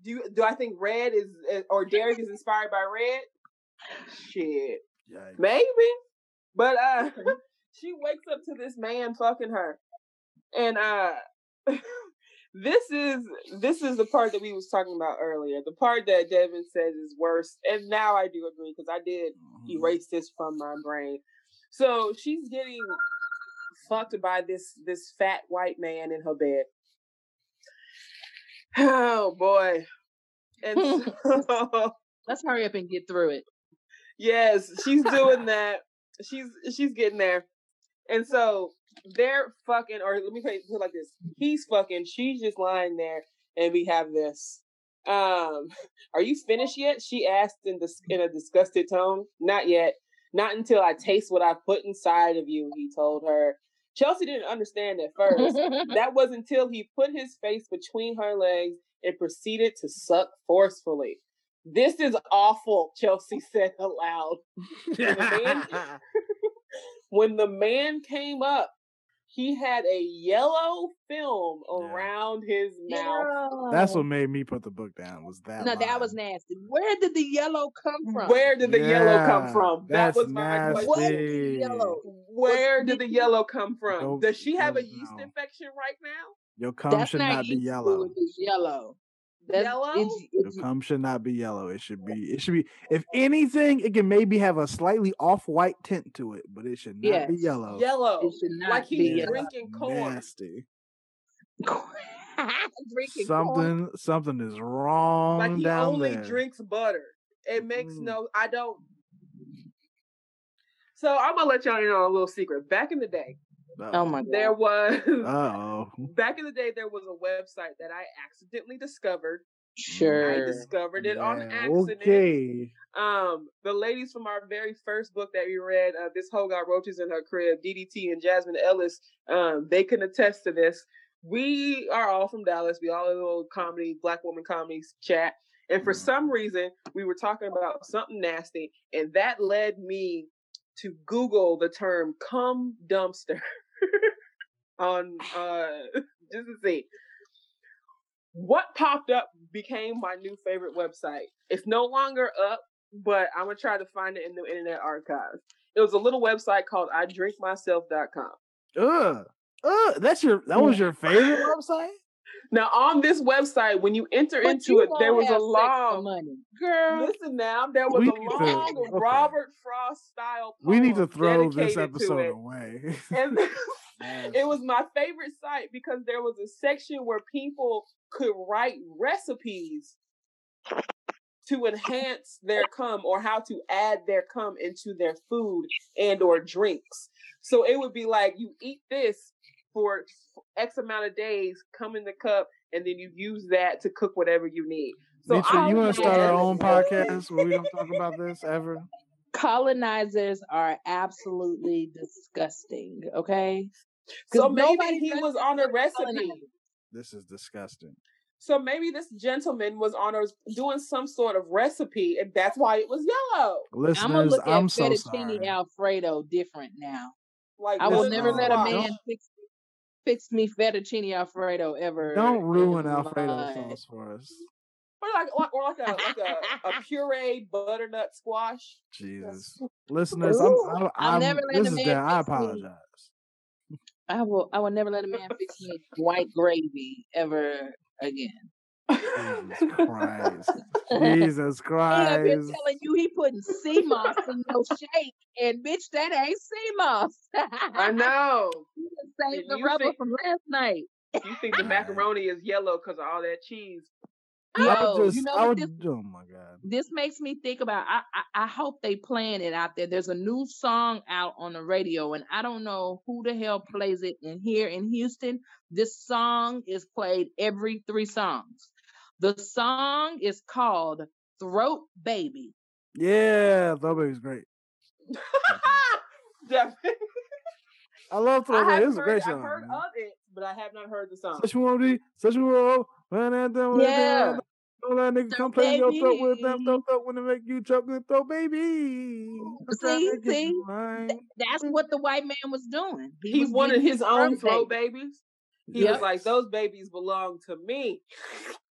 do you, do I think Red is uh, or Derek is inspired by Red? Shit, Yikes. maybe, but uh, <laughs> she wakes up to this man fucking her, and uh, <laughs> this is this is the part that we was talking about earlier. The part that Devin says is worse, and now I do agree because I did Mhm. erase this from my brain. So she's getting fucked by this this fat white man in her bed. <sighs> Oh boy. And so, <laughs> Let's hurry up and get through it. yes, she's <laughs> doing that. She's she's getting there. And so they're fucking or let me put it like this. He's fucking, she's just lying there and we have this. Um, <laughs> are you finished yet? She asked in this in a disgusted tone. Not yet. Not until I taste what I put inside of you, he told her. Chelsea didn't understand at first. <laughs> that was until he put his face between her legs and proceeded to suck forcefully. This is awful, Chelsea <laughs> said aloud. man- <laughs> When the man came up, he had a yellow film Yeah. around his mouth. That's what made me put the book down. Was that? No, that was nasty. Where did the yellow come from? Where did the yellow come from? That was my question. What nasty. is yellow? Where Did did the yellow come from? Does she have a yeast know. infection right now? Your cum That's should not, not be yeast yellow. fluid, It's yellow. That's, Yellow? It's, Your it's, cum should not be yellow. It should be. It should be. If anything, it can maybe have a slightly off-white tint to it, but it should not be yellow. Yellow. it should not Like be he's yellow. drinking corn. Nasty. Drinking corn. Something. Something is wrong Like he down only there. drinks butter. It makes Mm. no I don't So I'm gonna let y'all in on a little secret. Back in the day, Oh my god. There was <laughs> Oh. back in the day there was a website that I accidentally discovered. Sure. I discovered it on accident. Okay. Um, the ladies from our very first book that we read, uh, this hoe got roaches in her crib, DDT and Jasmine Ellis. Um, they can attest to this. We are all from Dallas. We all in a little comedy, black woman comedies chat. And for some reason, we were talking about something nasty, and that led me to Google the term "cum dumpster" <laughs> on uh, <laughs> just to see what popped up became my new favorite website. It's no longer up, but I'm gonna try to find it in the Internet Archive. It was a little website called i IDrinkMyself.com. Ugh. Ugh. That's your that was your favorite website? Now, on this website, when you enter But into you it, there was a have sex long. money, girl. Listen now, there was We a need to- long okay. Robert Frost style. We need to throw this episode away. And <laughs> <laughs> it was my favorite site because there was a section where people could write recipes to enhance their cum or how to add their cum into their food and or drinks. So it would be like you eat this for X amount of days, come in the cup, and then you use that to cook whatever you need. So Nitra, you want to start our own podcast where we don't talk about this ever? Colonizers are absolutely disgusting. Okay. so maybe he was on a recipe. colonizers. This is disgusting. So maybe this gentleman was on a doing some sort of recipe, and that's why it was yellow. I'm gonna look at I'm so fettuccine sorry. alfredo different now. Like I will never is let a man fix fix me fettuccine alfredo ever. Don't ruin Alfredo my- sauce for us. or like or like a like a, a <laughs> pureed butternut squash. Jesus. Listeners, I'm, I'm, I'm I'm never letting this a is man Dan. I fix me. apologize. I will I will never let a man fix me <laughs> white gravy ever again. Jesus Christ. <laughs> Jesus Hey, I've been telling you he putting sea moss in your shake, and bitch, that ain't sea moss. I know. <laughs> You done saved And the you rubber think- from last night. You think the macaroni is yellow because of all that cheese? I oh, just, you know I what would, this oh my God. this makes me think about I, I I hope they playing it out there. There's a new song out on the radio, and I don't know who the hell plays it in here in Houston. This song is played every three songs. The song is called Throat Baby. Yeah, Throwback's great. Mm-hmm. <laughs> Definitely. I love I Baby. haven't It's a great song. I've heard man. of it, but I have not heard the song. Such sexual, when I don't Yeah. Don't let nigga Throat come play in your throat with them baby. throat throat when they make you choke with throat baby. I'm See, to see, you mine. Th- that's what the white man was doing. He was wanted his own throat baby. babies. He Yep. was like, "Those babies belong to me." <laughs>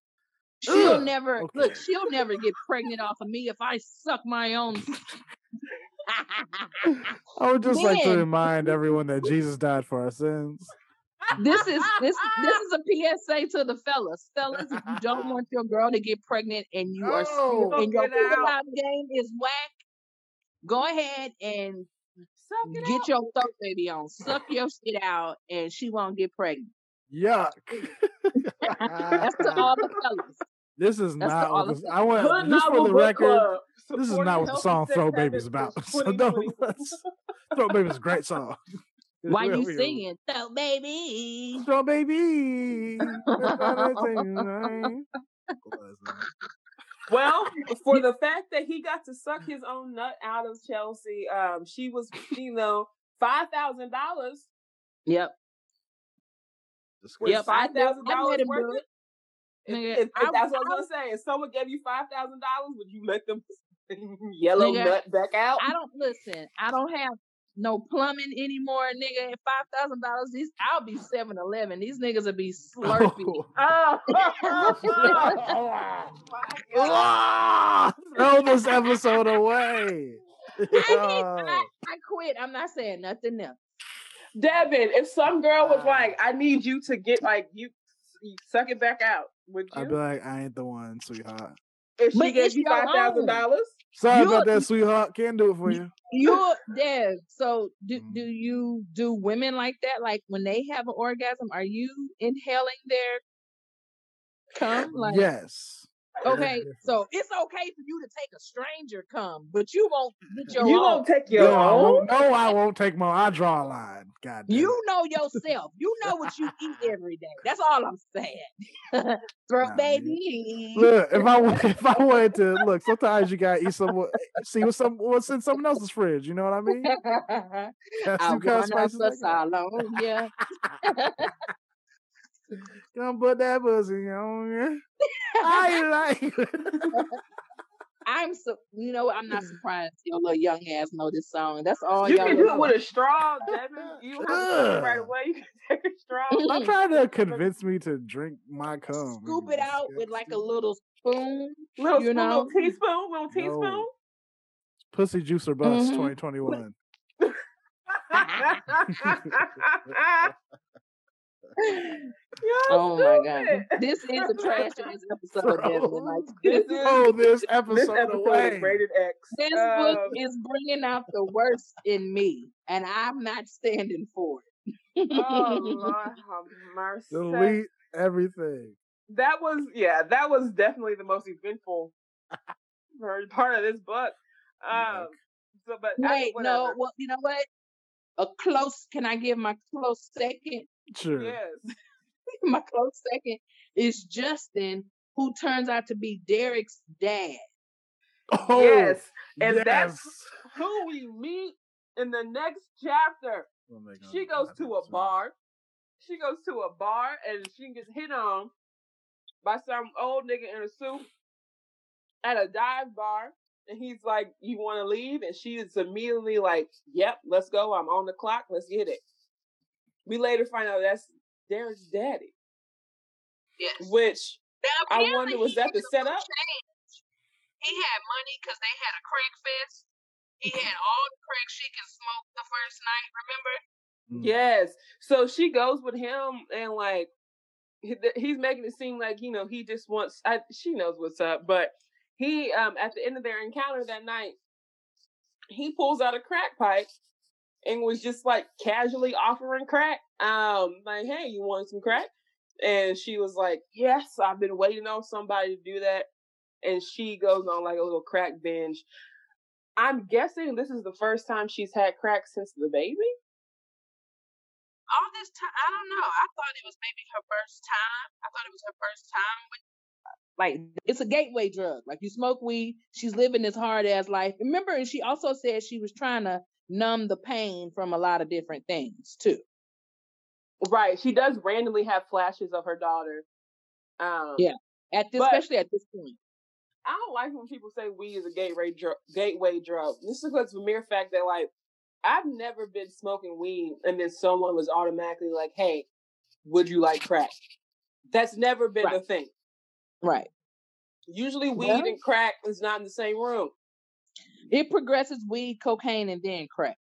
She'll Ugh, never look. She'll never get pregnant off of me if I suck my own. <laughs> I would just like to remind everyone that Jesus died for our sins. this is this this <laughs> is a PSA to the fellas. Fellas, if you don't want your girl to get pregnant and you are still oh, and your Get out. pickup game is whack, go ahead and get up. your throat baby on. Suck your shit out, and she won't get pregnant. Yuck. <laughs> That's to all the fellas. This is That's not what the this, I want Hood just for the record. Club, This is not what the song Throw habits Baby's about. since So don't 2020. <laughs> let's Throat Baby's a great song. <laughs> Why <laughs> are you we singing, throat baby? Throat Baby. Well, for the fact that he got to suck his own nut out of Chelsea, um, she was, you know, five thousand dollars. Yep. Was Yep, I five let- thousand I let dollars worth it? If, Nigga, if- if I- that's what I I- was gonna say. If someone gave you five thousand dollars, would you let them <laughs> yellow Nigga, nut back out? I don't listen. I don't have no plumbing anymore, nigga. At five thousand dollars, these I'll be 7-Eleven. These niggas will be slurpy. <laughs> Oh. <laughs> Ah, Throw this episode away. I, Yo. I, I quit. I'm not saying nothing else. Devin, if some girl was like, "I need you to get like you, you suck it back out," would you? I'd be like, I ain't the one, sweetheart. if she But gave you five thousand dollars, Sorry You- about that, sweetheart. Can't do it for you. You're dead. So do Mm. do you do women like that? Like when they have an orgasm, are you inhaling their cum? Like yes. Okay, so it's okay for you to take a stranger come, but you won't get your you own. won't take your No, I own. won't, no, I won't take my. I draw a line. God damn. You know yourself. You know what you eat every day. That's all I'm saying. <laughs> Throat Nah, baby. Look, if I wa- <laughs> if I wanted to look, sometimes you gotta eat some. See what's some what's in someone else's fridge. You know what I mean? <laughs> Got I some kind of wanna spices like that. Salon, yeah. Come put that pussy on ya. I like it. <laughs> I'm so you know I'm not surprised your little young ass know this song. That's all You can do it with a straw, Devin. <laughs> You don't have to right away. You <laughs> can take a straw. I'm trying to convince me to drink my cum. Scoop it out with like a little spoon. Little You spoon, know? little teaspoon, little teaspoon. No. pussy juicer bust Mhm. 2021. Oh my god. This is a trash ass <laughs> episode of Devin. This is Throw this this episode, episode away. is rated X. This book Um, is bringing out the worst in me, and I'm not standing for it. oh <laughs> Lord have mercy. Delete everything. That was yeah, that was definitely the most eventful part- part of this book. Um, so, but I- Wait, no, well, you know what? A close. Can I give my close second? Sure. Yes. <laughs> my close second is Justin, who turns out to be Derek's dad. Oh, yes. And yes. that's who we meet in the next chapter. Oh my God, She goes God, to a that's bar. She goes to a bar and she gets hit on by some old nigga in a suit at a dive bar. And he's like, You want to leave? And she is immediately like, Yep, let's go. I'm on the clock. Let's get it. We later find out that's Derek's daddy, Yes. which Now, I wonder, was that the setup? change. He had money because they had a crack fest. He had all the crack she can smoke the first night. Remember? Mm. Yes. So she goes with him and like he's making it seem like you know he just wants I, she knows what's up but he um at the end of their encounter that night he pulls out a crack pipe and was just like casually offering crack um like hey you want some crack and she was like yes i've been waiting on somebody to do that and she goes on like a little crack binge i'm guessing this is the first time she's had crack since the baby All this time, I don't know. I thought it was maybe her first time. I thought it was her first time with. Like it's a gateway drug. Like you smoke weed, she's living this hard ass life. Remember, and she also said she was trying to numb the pain from a lot of different things too. Right. She does randomly have flashes of her daughter. Um, Yeah. At this, especially at this point. I don't like when people say weed is a gateway drug. Gateway drug. This is because the mere fact that like I've never been smoking weed and then someone was automatically like, "Hey, would you like crack?" That's never been a thing. Right. Usually, weed Yeah. and crack is not in the same room. It progresses weed, cocaine, and then crack.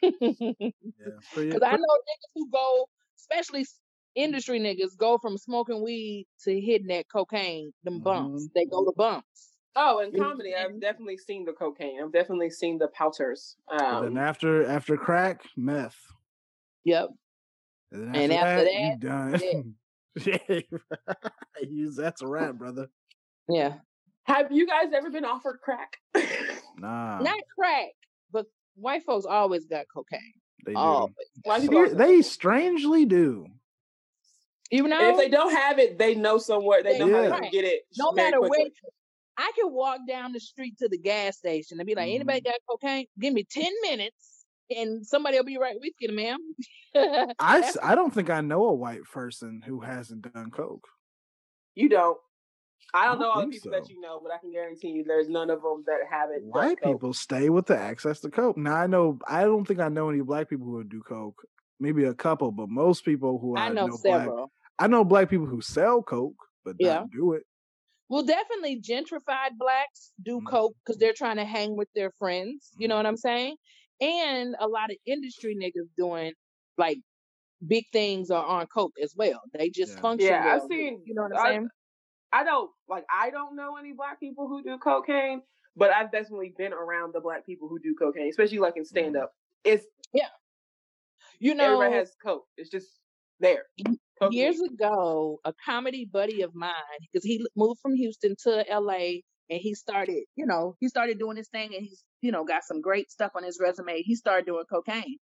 Because Yeah. <laughs> I know niggas who go, especially industry niggas, go from smoking weed to hitting that cocaine, them bumps. They go to bumps. Oh, and You know what comedy, I'm I've definitely seen the cocaine. I've definitely seen the powders. but Um, then after after crack, meth. Yep. And, then And after, after that, you done. <laughs> yeah, <laughs> you, that's a wrap, brother. Yeah. have you guys ever been offered crack? Nah, Not crack, but white folks always got cocaine. they do. Why people Ser- always- they strangely do. you know, And if they don't have it, they know somewhere. They They- know how to get it. no very matter where. I can walk down the street to the gas station and be like, anybody Mm-hmm. got cocaine? Give me 10 minutes and somebody will be right with you, ma'am. I, <laughs> That's- s- I don't think I know a white person who hasn't done coke. You don't. I don't I know all the people so. that you know, but I can guarantee you there's none of them that haven't. White people stay with the access to coke. Now I know I don't think I know any black people who do coke. Maybe a couple, but most people who I, I know black, several. I know black people who sell coke, but Yeah. not do it. Well, definitely gentrified blacks do Mhm. coke because they're trying to hang with their friends. You know what I'm saying? And a lot of industry niggas doing like big things are on coke as well. They just Yeah. function. Yeah, I've well, seen- You know what I'm I- saying? I don't like. I don't know any black people who do cocaine, but I've definitely been around the black people who do cocaine, especially like in mm-hmm. stand up. It's yeah, You know, everybody has coke. It's just There. Cocaine. Years ago, a comedy buddy of mine, because he moved from Houston to LA and he started, you know, he started doing his thing and he's, you know, got some great stuff on his resume. He started doing cocaine.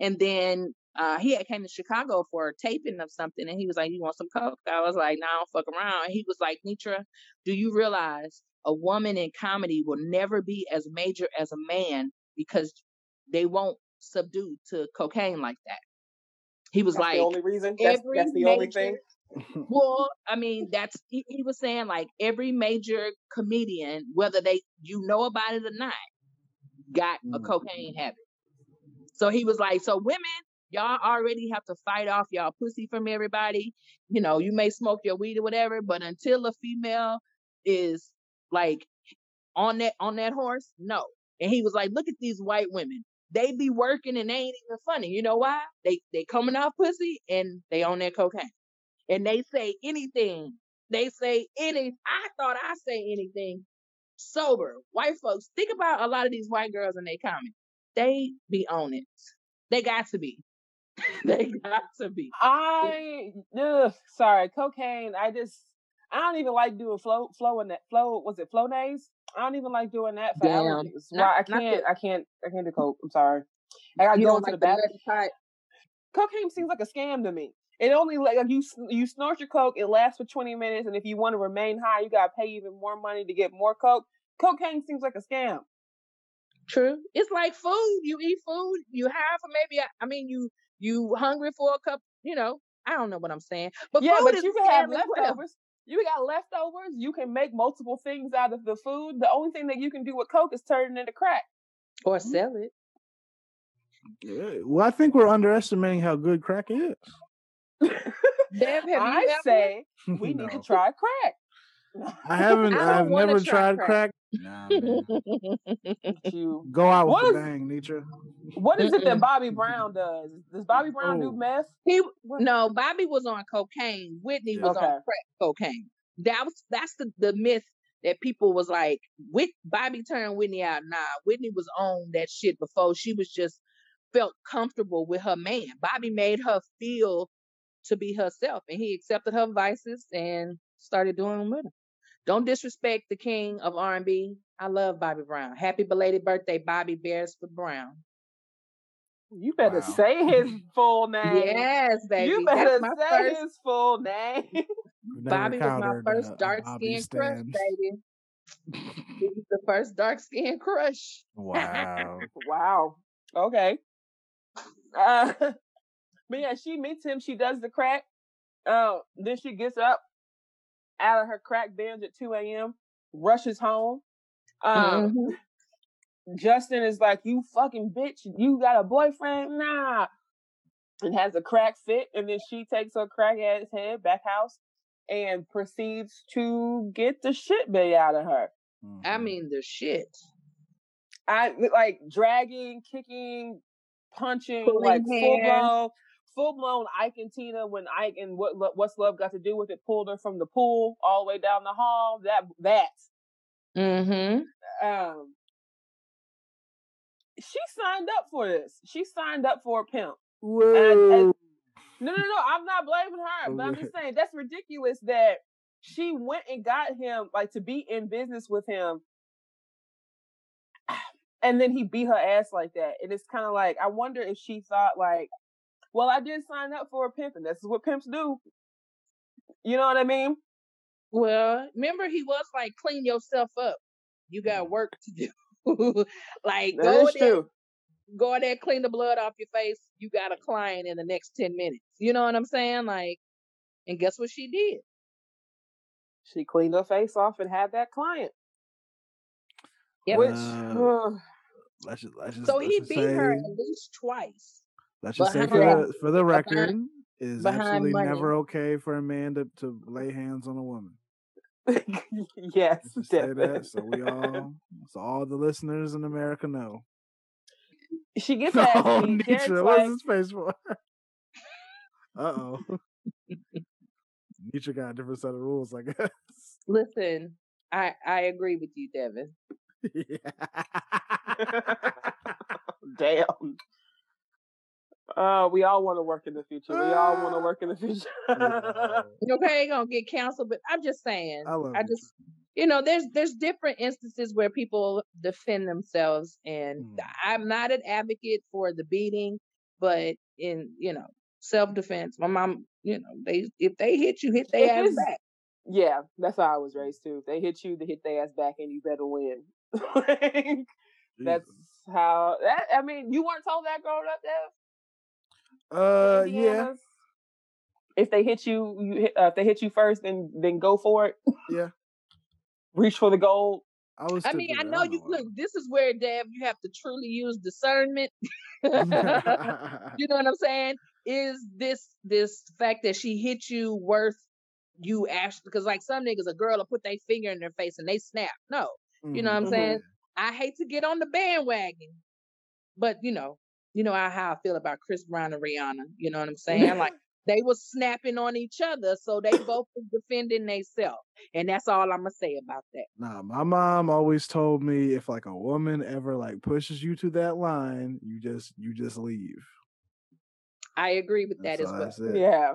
And then uh, he had came to Chicago for a taping of something and he was like, You want some coke? I was like, No, nah, fuck around. And he was like, Nitra, do you realize a woman in comedy will never be as major as a man because they won't subdue to cocaine like that. He was That's like, the only reason. That's, that's the only thing. <laughs> well, I mean, that's he, he was saying like every major comedian, whether they you know about it or not, got a Mm. cocaine habit. So he was like, so women, y'all already have to fight off y'all pussy from everybody. You know, you may smoke your weed or whatever, but until a female is like on that on that horse, no. And he was like, look at these white women. They be working and they ain't even funny. You know why? They they coming off pussy and they on their cocaine. And they say anything. They say any I thought I say anything sober. White folks, think about a lot of these white girls in their comments. They be on it. They got to be. <laughs> they got to be. I ugh, sorry, cocaine. I just I don't even like doing flow flow in that flow was it flow days? I don't even like doing that for Damn. allergies. Not- Why I can't the- I can't I can't do coke. I'm sorry. I gotta go into like the the bathroom. Cocaine seems like a scam to me. It only like you you snort your coke, it lasts for 20 minutes, and if you want to remain high, you gotta pay even more money to get more coke. Cocaine seems like a scam. True. It's like food. You eat food. You have for maybe. I mean, you you hungry for a cup. You know. I don't know what I'm saying. But yeah, but you can have scam as well. leftovers. You got leftovers. You can make multiple things out of the food. The only thing that you can do with coke is turn it into crack. or mm-hmm. sell it. Yeah, Well, I think we're underestimating how good crack is. Dev, have <laughs> you I ever? say we need to <laughs> try crack. I haven't. I I've never try tried crack. crack. Nah, man. <laughs> You- Go out with What a bang, Nisha. What is it that Bobby Brown does? Does Bobby Brown do Oh. meth? he no, Bobby was on cocaine. Whitney was Okay. on crack cocaine. That was that's the the myth that people was like, Whit Bobby turned Whitney out. Nah, Whitney was on that shit before. She was just felt comfortable with her man. Bobby made her feel to be herself, and he accepted her vices and started doing them with him. Don't disrespect the king of R&B. I love Bobby Brown. Happy belated birthday, Bobby Barisford Brown. You better Wow. say his full name. Yes, baby. You better my say first his full name. <laughs> Bobby was my first uh, dark Bobby skinned crush, Stan. baby. He was the first dark skinned crush. Wow. <laughs> wow. Okay. Uh, <laughs> but yeah, she meets him. She does the crack. Uh, then she gets up out of her crack binge at 2 a.m., rushes home. Um, Mhm. Justin is like, "You fucking bitch! You got a boyfriend? Nah." And has a crack fit, and then she takes her crack ass head back house and proceeds to get the shit bay out of her. I Mhm. mean the shit. I like dragging, kicking, punching, Pulling like full blown, full blown Ike and Tina when Ike and what what's love got to do with it pulled her from the pool all the way down the hall. That that Mm-hmm. um she signed up for this. She signed up for a pimp. Whoa. No, no, no. I'm not blaming her, but I'm just saying that's ridiculous that she went and got him like to be in business with him. <sighs> And then he beat her ass like that. And it's kind of like, I wonder if she thought, like, well, I did sign up for a pimp, and this is what pimps do. You know what I mean? Well, remember he was like, clean yourself up. You got work to do. <laughs> like That go is there, true. go there, clean the blood off your face. You got a client in the next ten minutes. You know what I'm saying? Like, and guess what she did? She cleaned her face off and had that client. Yep. Which, Uh, Let's just, let's just, So let's he just beat say, her at least twice. Let's just say for the, for the record, behind absolutely money. never okay for a man to, to lay hands on a woman. <laughs> yes, say that so we all, so all the listeners in America know. She <laughs> gets that. Oh, Nisha, like, what's his face for? <laughs> uh oh. Nisha got a different set of rules, I guess. Listen, I I agree with you, Devin. yeah. Damn. Uh, we all want to work in the future. We all want to work in the future. <laughs> okay, gonna get canceled, but I'm just saying. I I just, you know, there's there's different instances where people defend themselves, and Mm. I'm not an advocate for the beating, but in you know self defense, my mom, you know, they if they hit you, hit their ass back. yeah, that's how I was raised too. If they hit you, they hit their ass back, and you better win. <laughs> Like, that's how. That I mean, you weren't told that growing up, Dev? Uh yeah. If they hit you, you hit, uh, if they hit you first, then then go for it. Yeah. <laughs> Reach for the gold. I was I mean, I know you look. This is where, Deb, you have to truly use discernment. <laughs> <laughs> you know what I'm saying? Is this this fact that she hit you worth you actually? Because like some niggas, a girl will put their finger in their face and they snap. No, you know what I'm Mhm. saying? I hate to get on the bandwagon, but you know, you know how, how I feel about Chris Brown and Rihanna. You know what I'm <laughs> saying? Like they were snapping on each other, so they both was defending themselves, and that's all I'm gonna say about that. Nah, my mom always told me if like a woman ever like pushes you to that line, you just you just leave. I agree with that That's as well. Said. Yeah,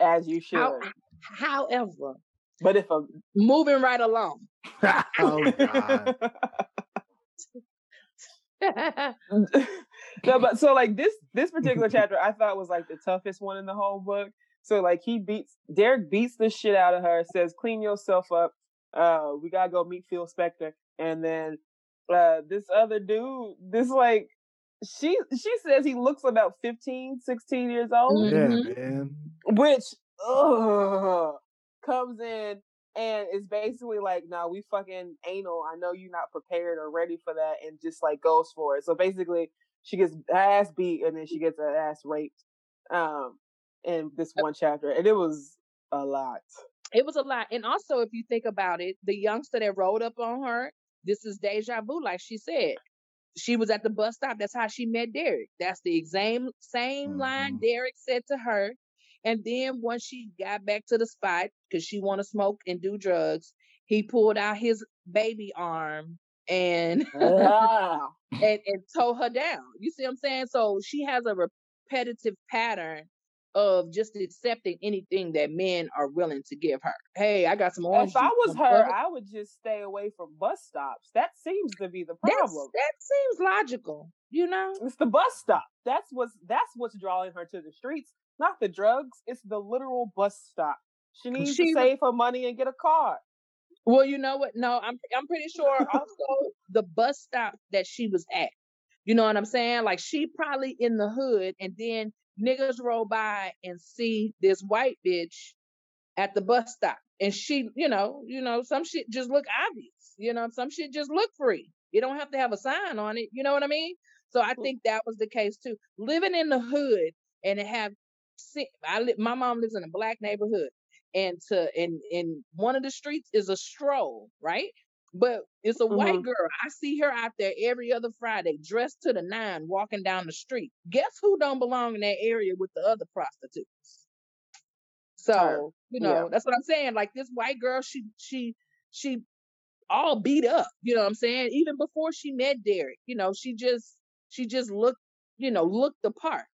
as you should. How, however, But if a moving right along. <laughs> oh god. <laughs> no, but so like this this <laughs> particular chapter I thought was like the toughest one in the whole book. So like he beats Derek beats the shit out of her, says, clean yourself up. Uh we gotta go meet Phil Spector. And then uh this other dude, this like she she says he looks about 15, 16 years old, Yeah, Mhm. man. which ugh, comes in and is basically like, nah, we fucking anal. I know you're not prepared or ready for that, and just like goes for it. So basically, she gets ass beat and then she gets her ass raped. Um, in this one chapter, and it was a lot. It was a lot. And also, if you think about it, the youngster that rode up on her, this is deja vu, like she said. She was at the bus stop. That's how she met Derek. That's the same same line Mhm. Derek said to her. And then once she got back to the spot, because she want to smoke and do drugs, he pulled out his baby arm <laughs> and and, and tow her down. You see what I'm saying? So she has a repetitive pattern of just accepting anything that men are willing to give her. Hey, I got some orange. if I was her. I would just stay away from bus stops. That seems to be the That's, problem. that seems logical, you know? It's the bus stop. That's what's that's what's drawing her to the streets, not the drugs. It's the literal bus stop. She needs She- to save her money and get a car. Well, you know what? No, I'm I'm pretty sure also the bus stop that she was at. You know what I'm saying? Like she probably in the hood and then niggas roll by and see this white bitch at the bus stop. And she, you know, you know, some shit just look obvious. You know, some shit just look free. You don't have to have a sign on it. You know what I mean? So I think that was the case too. Living in the hood and have I li- my mom lives in a black neighborhood and to and and one of the streets is a stroll, right? But it's a white Mhm. girl. I see her out there every other Friday, dressed to the nine, walking down the street. Guess who don't belong in that area with the other prostitutes? So you know Yeah. that's what I'm saying. Like this white girl, she she she all beat up. You know what I'm saying? Even before she met Derek, you know, she just she just looked, you know, looked the part.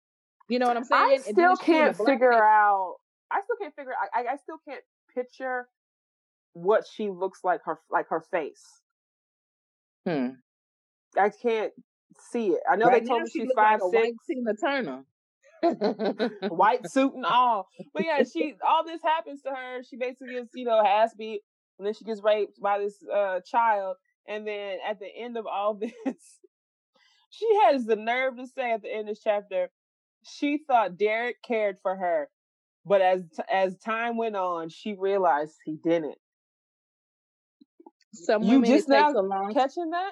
You know what I'm saying? I still she in a can't figure face. out. I still can't figure. I, I I still can't picture what she looks like her like her face. Hmm. I can't see it. I know Right they told me she she's five like six, white Tina Turner. <laughs> white suit and all. But yeah, she <laughs> all this happens to her. She basically gets you know ass beat, and then she gets raped by this uh child, and then at the end of all <laughs> this, she has the nerve to say at the end of this chapter, she thought Derek cared for her, but as as time went on, she realized he didn't. Some You just now Catching that?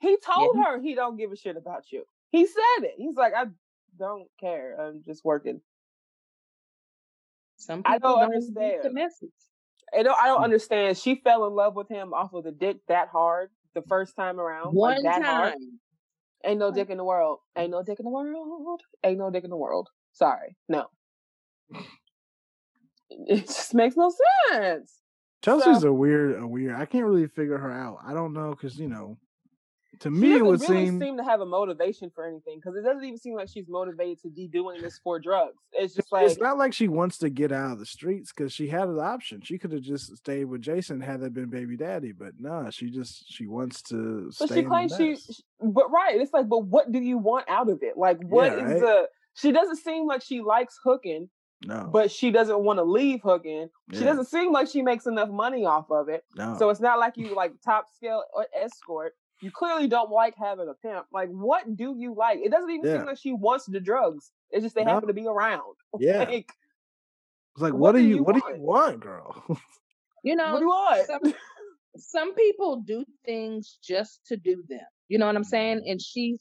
He told he- her he don't give a shit about you. He said it. He's like, I don't care. I'm just working. Some I people don't read the understand. message. I don't, I don't Hmm. understand. She fell in love with him off of the dick that hard the first time around. One like that hard. time. Ain't no dick in the world. Ain't no dick in the world. Ain't no dick in the world. Sorry. No. It just makes no sense. Chelsea's So- a weird, a weird. I can't really figure her out. I don't know because you know, To me, it would really seem seem to have a motivation for anything because it doesn't even seem like she's motivated to be doing this for drugs. It's just like it's not like she wants to get out of the streets because she had an option. She could have just stayed with Jason had that been baby daddy, but nah, she just she wants to But stay she claims she, she- but right, it's like, but what do you want out of it? Like, what is Yeah, right? the? She doesn't seem like she likes hooking, no, but she doesn't want to leave hooking. She doesn't seem like she makes enough money off of it. no. So it's not like you like top scale or escort. You clearly don't like having a pimp. Like, what do you like? It doesn't even Yeah. seem like she wants the drugs. It's just they No. happen to be around. <laughs> Yeah. Like, it's like, what what, do do you, you what do you want, girl? <laughs> You know, what do you want? some, some people do things just to do them. You know what I'm saying? Mm-hmm. And she's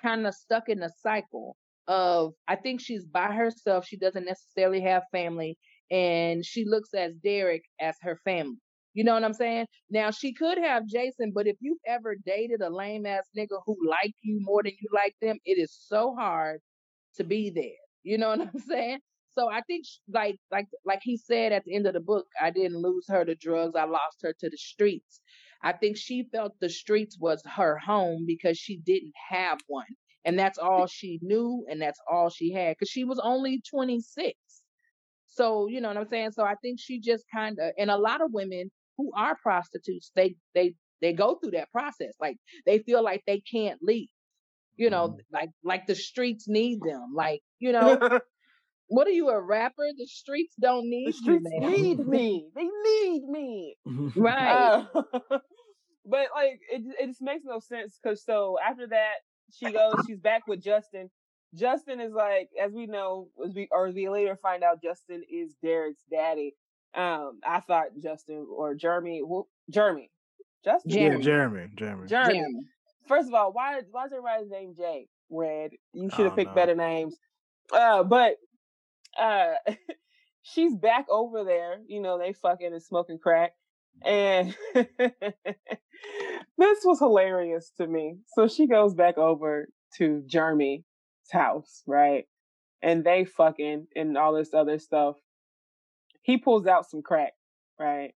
kind of stuck in a cycle of I think she's by herself. She doesn't necessarily have family, and she looks as Derek as her family. You know what I'm saying? Now she could have Jason, but if you've ever dated a lame ass nigga who like you more than you like them, it is so hard to be there. You know what I'm <laughs> saying? So I think sh- like like like he said at the end of the book, I didn't lose her to drugs. I lost her to the streets. I think she felt the streets was her home because she didn't have one. And that's all she knew and that's all she had cuz she was only 26. So, you know what I'm saying? So I think she just kind of and a lot of women who are prostitutes, they they they go through that process. Like they feel like they can't leave. You know, like like the streets need them. Like, you <laughs> know, what are you a rapper? The streets don't need the streets you, need <laughs> me. They need me. Right. Uh, <laughs> but like it, it just makes no sense because so after that she goes she's back with justin. Justin is like as we know as we or as we later find out justin is derek's daddy. Um i thought justin or jeremy who, jeremy justin? Yeah, Jeremy. Jeremy, Jeremy. jeremy. Jeremy. first of all why why is everybody's name jay? Red. You should have picked know. better names. Uh but uh <laughs> she's back over there. You know they fucking and smoking crack. And <laughs> this was hilarious to me. So she goes back over to Jeremy's house, right? And they fucking and all this other stuff. He pulls out some crack, right?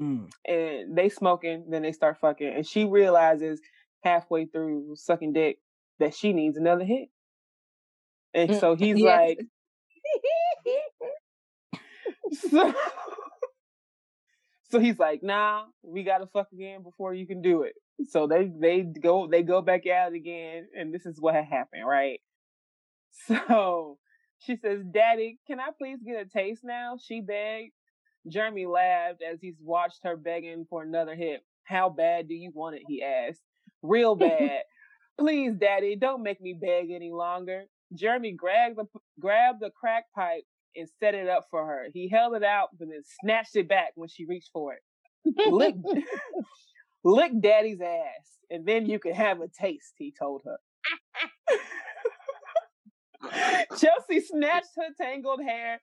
Mm. And they smoking, then they start fucking. And she realizes halfway through sucking dick that she needs another hit. And Mm, so he's yes. like, <laughs> <laughs> so, so he's like, nah, we gotta fuck again before you can do it. So they they go they go back out again, and this is what happened, right? <laughs> So she says, Daddy, can I please get a taste now? She begged. Jeremy laughed as he's watched her begging for another hit. How bad do you want it? He asked. Real <laughs> bad. Please, Daddy, don't make me beg any longer. Jeremy grabbed the grabbed the crack pipe and set it up for her. He held it out, but then snatched it back when she reached for it. Lick, <laughs> <laughs> lick Daddy's ass, and then you can have a taste. He told her. <laughs> Chelsea snatched her tangled hair.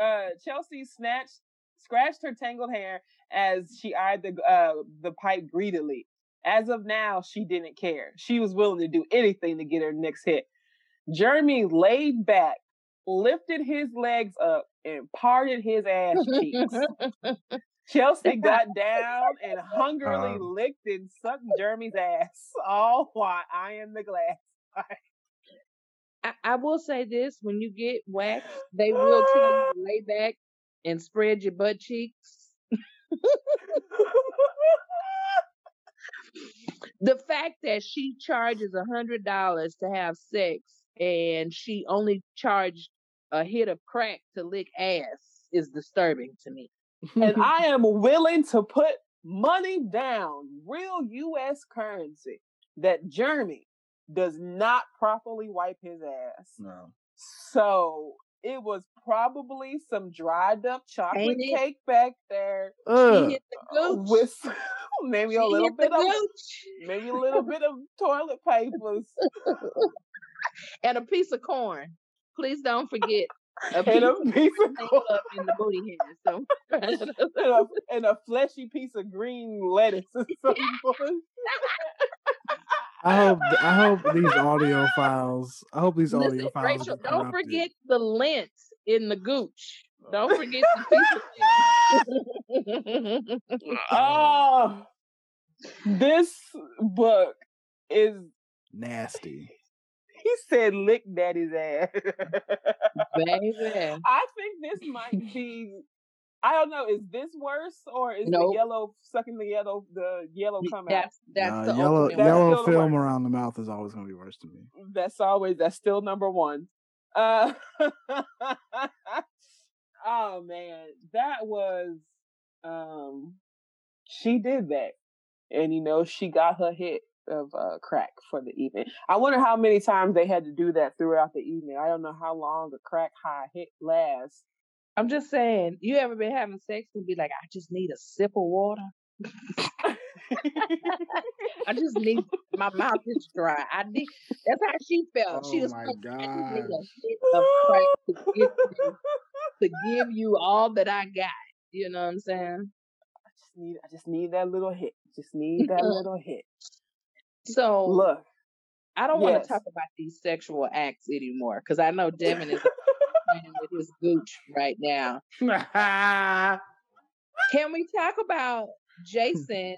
Uh, Chelsea snatched, scratched her tangled hair as she eyed the uh, the pipe greedily. As of now, she didn't care. She was willing to do anything to get her next hit. Jeremy laid back, lifted his legs up, and parted his ass cheeks. <laughs> Chelsea got down and hungrily Um. licked and sucked Jeremy's ass, all while eyeing the glass. <laughs> I, I will say this: when you get waxed, they will tell you to lay <gasps> back and spread your butt cheeks. <laughs> The fact that she charges a hundred dollars to have sex and she only charged a hit of crack to lick ass is disturbing to me. and <laughs> I am willing to put money down, real U.S. currency, that Jeremy does not properly wipe his ass. no. So it was probably some dried up chocolate cake back there She Ugh. hit the gooch. with <laughs> maybe she a little bit of gooch. maybe a little bit of toilet <laughs> papers and a piece of corn. Please don't forget <laughs> a and piece a of piece of tangled corn up in the booty hair. So <laughs> and a, and a fleshy piece of green lettuce or <laughs> something. I hope I hope these audio files. I hope these audio Listen, files. Rachel, don't forget the lint in the gooch. Oh. Don't forget the piece of lint. Oh, this book is Nasty. He said lick daddy's ass. Baby. <laughs> I think this might be I don't know, is this worse or is Nope. the yellow sucking the yellow the yellow come out? That's that's Nah, the yellow That's yellow still the film around the mouth is always gonna be worse to me. That's always that's still number one. Uh <laughs> oh man, that was um she did that. And you know, she got her hit of uh crack for the evening. I wonder how many times they had to do that throughout the evening. I don't know how long a crack high hit lasts. I'm just saying, you ever been having sex and be like, I just need a sip of water? <laughs> I just need my mouth is dry. I need that's how she felt. she Oh was my like, I just need a gosh. of crack to give, you, to give you all that I got. You know what I'm saying? I just need I just need that little hit. Just need that <laughs> little hit. So Look. I don't want to talk about these sexual acts anymore because I know Devin is <laughs> with his gooch right now. Can we talk about Jason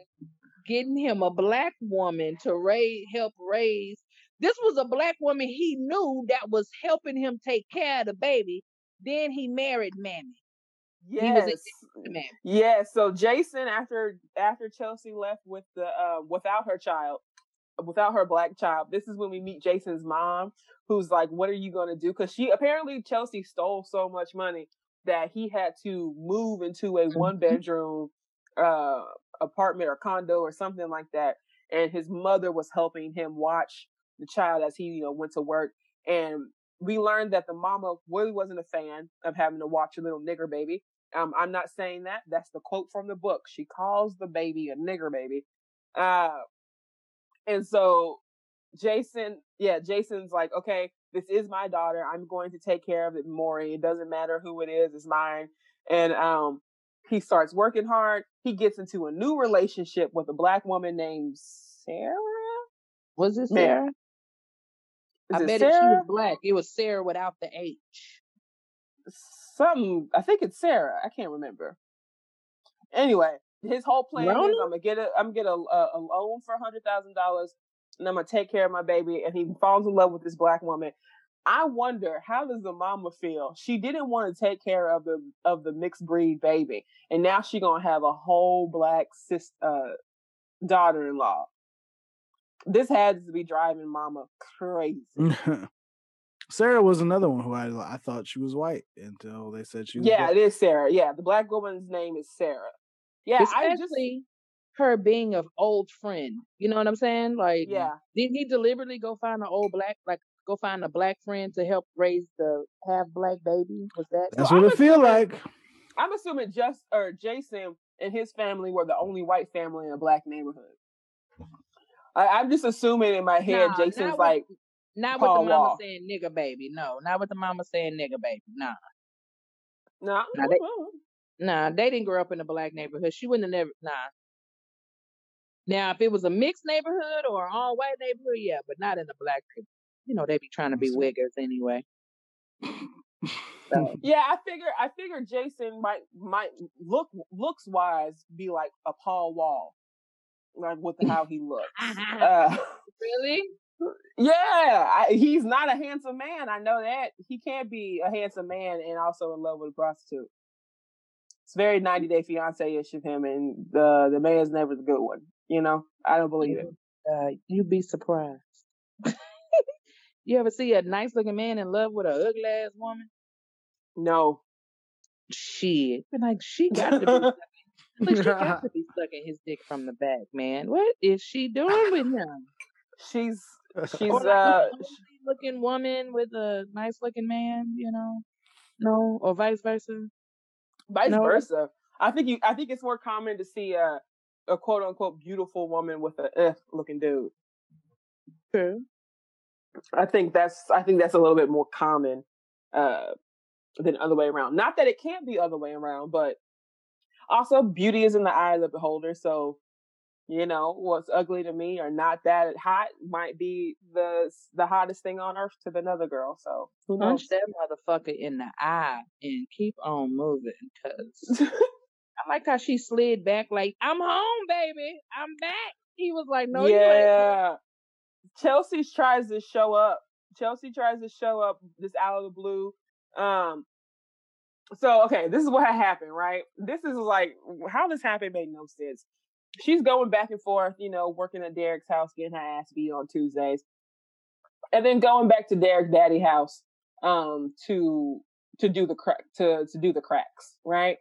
getting him a black woman to raise, help raise? This was a black woman he knew that was helping him take care of the baby. Then he married Mammy. was a Yes. Yeah, so Jason after after Chelsea left with the uh, without her child, without her black child, this is when we meet Jason's mom, who's like, "What are you gonna do?" Because she apparently Chelsea stole so much money that he had to move into a one bedroom uh, apartment or condo or something like that, and his mother was helping him watch the child as he you know went to work, and we learned that the mama really wasn't a fan of having to watch a little nigger baby. Um, I'm not saying that. That's the quote from the book. She calls the baby a nigger baby. Uh, and so Jason, yeah, Jason's like, okay, this is my daughter. I'm going to take care of it, Maury. It doesn't matter who it is, it's mine. And um, he starts working hard. He gets into a new relationship with a black woman named Sarah. was it Sarah? I it bet if she was black, it was Sarah without the H. something. I think it's Sarah. I can't remember. Anyway, his whole plan is I'm gonna get a I'm gonna get a, a, a loan for a hundred thousand dollars, and I'm gonna take care of my baby. And he falls in love with this black woman. I wonder how does the mama feel? She didn't want to take care of the of the mixed breed baby, and now she gonna have a whole black sis uh, daughter in law. This had to be driving mama crazy. <laughs> Sarah was another one who I I thought she was white until they said she was. Yeah, black. it is Sarah. Yeah, the black woman's name is Sarah. Yeah, I just Especially her being an old friend. You know what I'm saying? Like, yeah. did he deliberately go find an old black, like, go find a black friend to help raise the half black baby? Was that? That's So what I'm it feel like. I'm assuming just or Jason and his family were the only white family in a black neighborhood. I, I'm just assuming in my head Nah, Jason's not with- like, Not with the mama Wall. saying nigga baby. No, not with the mama saying nigga baby. Nah. nah, Nah, they- Nah, they didn't grow up in a black neighborhood. She wouldn't have never nah. Now, if it was a mixed neighborhood or an all white neighborhood, yeah, but not in a black. You know, they'd be trying to be wiggers anyway. So, yeah, I figure I figure Jason might might look looks wise be like a Paul Wall, like with how he looks. <laughs> Uh, really? <laughs> yeah, I, he's not a handsome man. I know that he can't be a handsome man and also in love with a prostitute. It's very 90 Day Fiance ish of him, and the the man's never the good one. You know, I don't believe it. Uh, you'd be surprised. <laughs> you ever see a nice looking man in love with a ugly ass woman? No, Shit. Like, she <laughs> got to be. <laughs> Look, she got to be sucking his dick from the back, man. What is she doing with him? she's she's Or uh a looking woman with a nice looking man, you know? No, or vice versa. Vice no. versa. I think you. I think it's more common to see a a quote unquote beautiful woman with a eh looking dude. True. I think that's I think that's a little bit more common uh than other way around. Not that it can't be other way around, but also beauty is in the eye of the beholder. So, you know, what's ugly to me or not that hot might be the the hottest thing on earth to another girl. So who knows? Punch that motherfucker in the eye and keep on moving, cause <laughs> I like how she slid back like, I'm home, baby. I'm back. He was like, No, you ain't. yeah. Chelsea tries to show up. Chelsea tries to show up this out of the blue. Um, so okay, this is what happened, right? This is like how this happened made no sense. She's going back and forth, you know, working at Derek's house, getting her ass beat on Tuesdays, and then going back to Derek's daddy house um, to to do the crack to to do the cracks, right?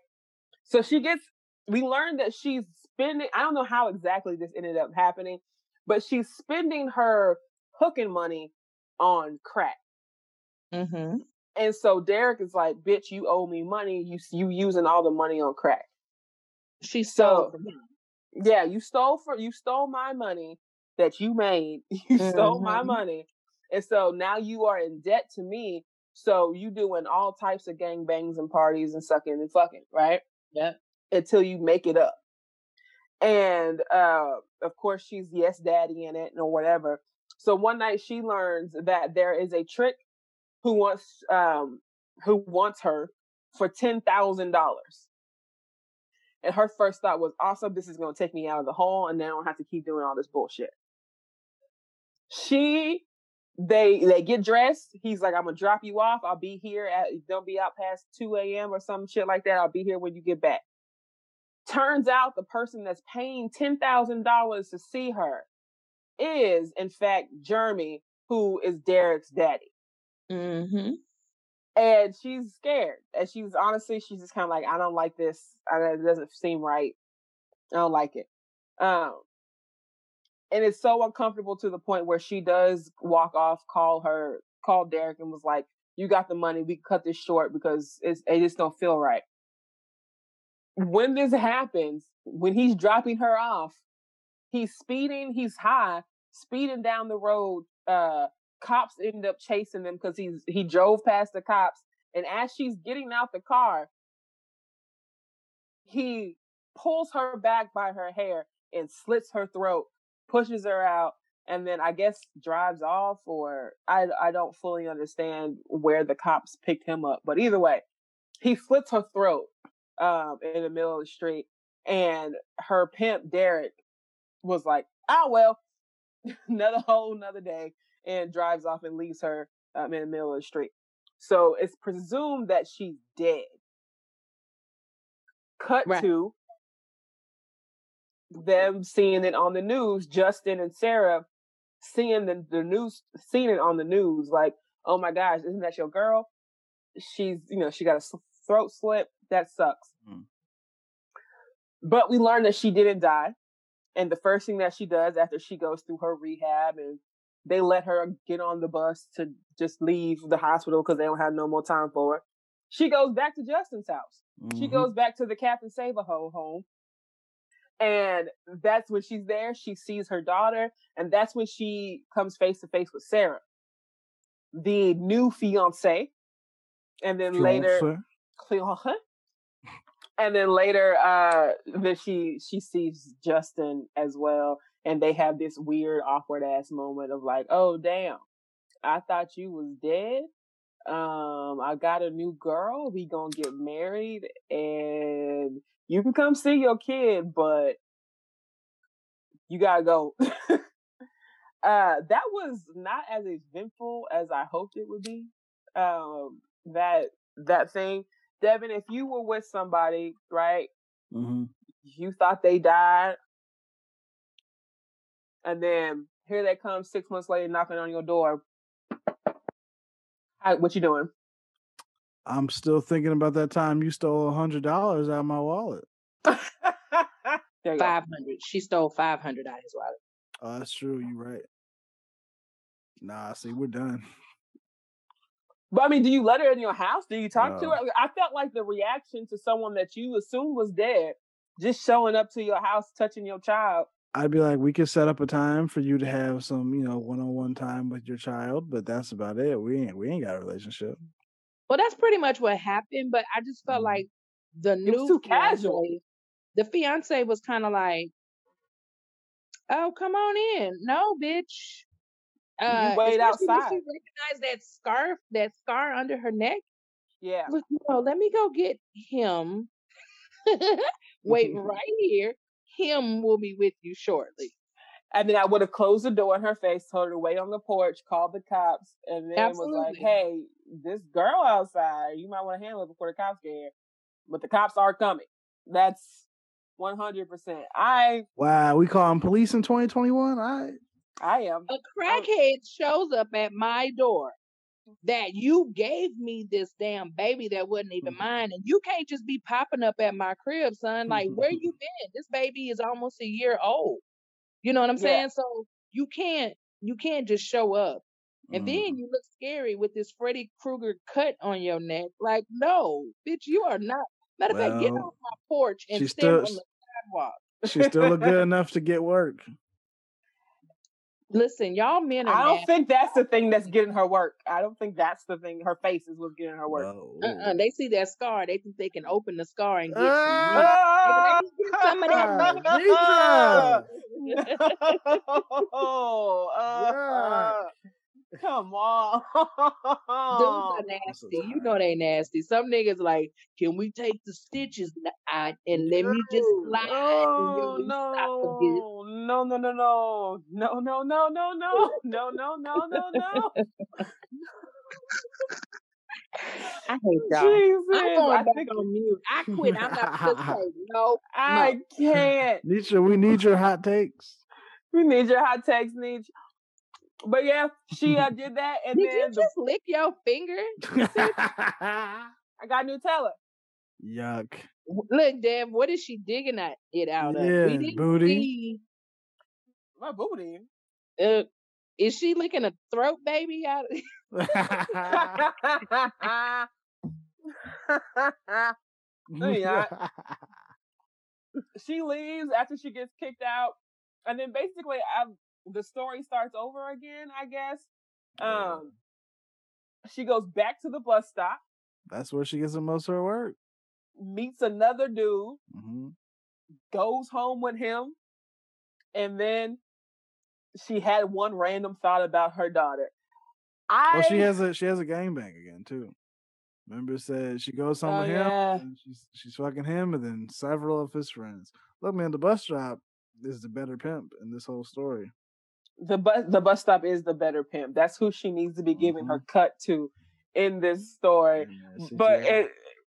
So she gets. We learned that she's spending. I don't know how exactly this ended up happening, but she's spending her hooking money on crack. Mm-hmm. And so Derek is like, "Bitch, you owe me money. You you using all the money on crack." She stole So-. Yeah, you stole for you stole my money that you made. <laughs> You stole my Mhm. money, and so now you are in debt to me. So you doing all types of gang bangs and parties and sucking and fucking, right? Yeah. Until you make it up. And uh of course she's yes daddy in it or whatever. So one night she learns that there is a trick who wants um who wants her for ten thousand dollars. And her first thought was, awesome, this is gonna take me out of the hole and then I have to keep doing all this bullshit. She they they get dressed. He's like, I'm gonna drop you off. I'll be here at don't be out past 2 a.m. or some shit like that. I'll be here when you get back. Turns out the person that's paying ten thousand dollars to see her is, in fact, Jeremy, who is Derek's daddy. Mm-hmm. And she's scared. And she's honestly, she's just kind of like, I don't like this. I, it doesn't seem right. I don't like it. Um, and it's so uncomfortable to the point where she does walk off, call her, call Derek, and was like, "You got the money. We cut this short because it's it just don't feel right." When this happens, when he's dropping her off, he's speeding. He's high, speeding down the road. Uh, cops end up chasing them because he's he drove past the cops, and as she's getting out the car, he pulls her back by her hair and slits her throat, pushes her out, and then I guess drives off. Or I I don't fully understand where the cops picked him up, but either way, he slits her throat um, in the middle of the street, and her pimp Derek was like, "Ah, well, <laughs> another whole another day," and drives off and leaves her um, in the middle of the street. So it's presumed that she's dead. Cut Right. to them seeing it on the news, Justin and Sarah seeing the, the news, seeing it on the news, like, oh my gosh, isn't that your girl? She's, you know, she got a throat slip. That sucks. Mm. But we learned that she didn't die. And the first thing that she does after she goes through her rehab and they let her get on the bus to just leave the hospital because they don't have no more time for her. She goes back to Justin's house. She Mhm. goes back to the Captain Save-A-Ho home. And that's when she's there. She sees her daughter. And that's when she comes face to face with Sarah, the new fiance. And then later. And then later, uh, then she she sees Justin as well, and they have this weird, awkward ass moment of like, "Oh damn, I thought you was dead. Um, I got a new girl. We gonna get married, and you can come see your kid, but you gotta go." <laughs> uh, that was not as eventful as I hoped it would be. Um, that that thing. Devin, if you were with somebody, right, Mhm. you thought they died, and then here they come six months later knocking on your door. How, what you doing? I'm still thinking about that time you stole a hundred dollars out of my wallet. <laughs> there you go. Five hundred. She stole five hundred out of his wallet. Oh, that's true. You're right. Nah, see, we're done. But I mean, do you let her in your house? Do you talk to her? I felt like the reaction to someone that you assumed was dead, just showing up to your house, touching your child. I'd be like, we could set up a time for you to have some, you know, one-on-one time with your child, but that's about it. We ain't, we ain't got a relationship. Well, that's pretty much what happened. But I just felt Mhm. like the was new too casual. The fiance was kind of like, "Oh, come on in." No, bitch. Uh, wait especially when outside. She recognized that scarf, that scar under her neck. Yeah. Look, no, let me go get him. <laughs> Wait <laughs> right here. Him will be with you shortly. And then I would have closed the door in her face, told her to wait on the porch, called the cops, and then was like, "Hey, this girl outside, you might want to handle it before the cops get here." But the cops are coming. That's one hundred percent. I Wow, we call them police in 2021. I I am. a crackhead shows up at my door that you gave me this damn baby that wasn't even Mm-hmm. mine and you can't just be popping up at my crib son. Like where you <laughs> been? This baby is almost a year old. You know what i'm Yeah. saying? So you can't you can't just show up. And then you look scary with this freddy krueger cut on your neck. Like no bitch you are not. Matter of fact get off my porch and stand still- on the sidewalk. she still good enough to get work. Listen y'all men are I don't nasty. think that's the thing that's getting her work. I don't think that's the thing. Her face is what's getting her work. Whoa. Uh-uh, they see that scar. They think they can open the scar and get Ah! some meat. Nigga, let get some of Ah, that Nitra! oh, uh, God. Come on. Those are nasty. You know they nasty. Some niggas like, can we take the stitches out and let me just slide? Oh, no. no, no, no, no. No, no, no, no, no. No, no, no, no, no. I hate <laughs> y'all. Jesus, I'm going I back think... on mute. I quit. I'm not participating. <laughs> No, I no. can't. Nisha, we need your hot takes. We need your hot takes, Nisha. But yeah, she uh, <laughs> did that, and did you then the, just lick your finger? <laughs> I got Nutella. Yuck. Look, Deb, what is she digging at it out of? Yeah, we didn't booty. see. My booty. Uh, is she licking a throat baby out? Of- <laughs> she leaves after she gets kicked out, and then basically, I, the story starts over again. I guess. Um, she goes back to the bus stop, That's where she gets the most of her work. meets another dude, hmm goes home with him, and then she had one random thought about her daughter. I Well, she has a she has a gangbang again too. Remember, said she goes home Oh, with him, yeah. and she's she's fucking him, and then several of his friends. Look, man, the bus stop is the better pimp in this whole story. The bus the bus stop is the better pimp. That's who she needs to be giving her cut to in this story. In that But situation. it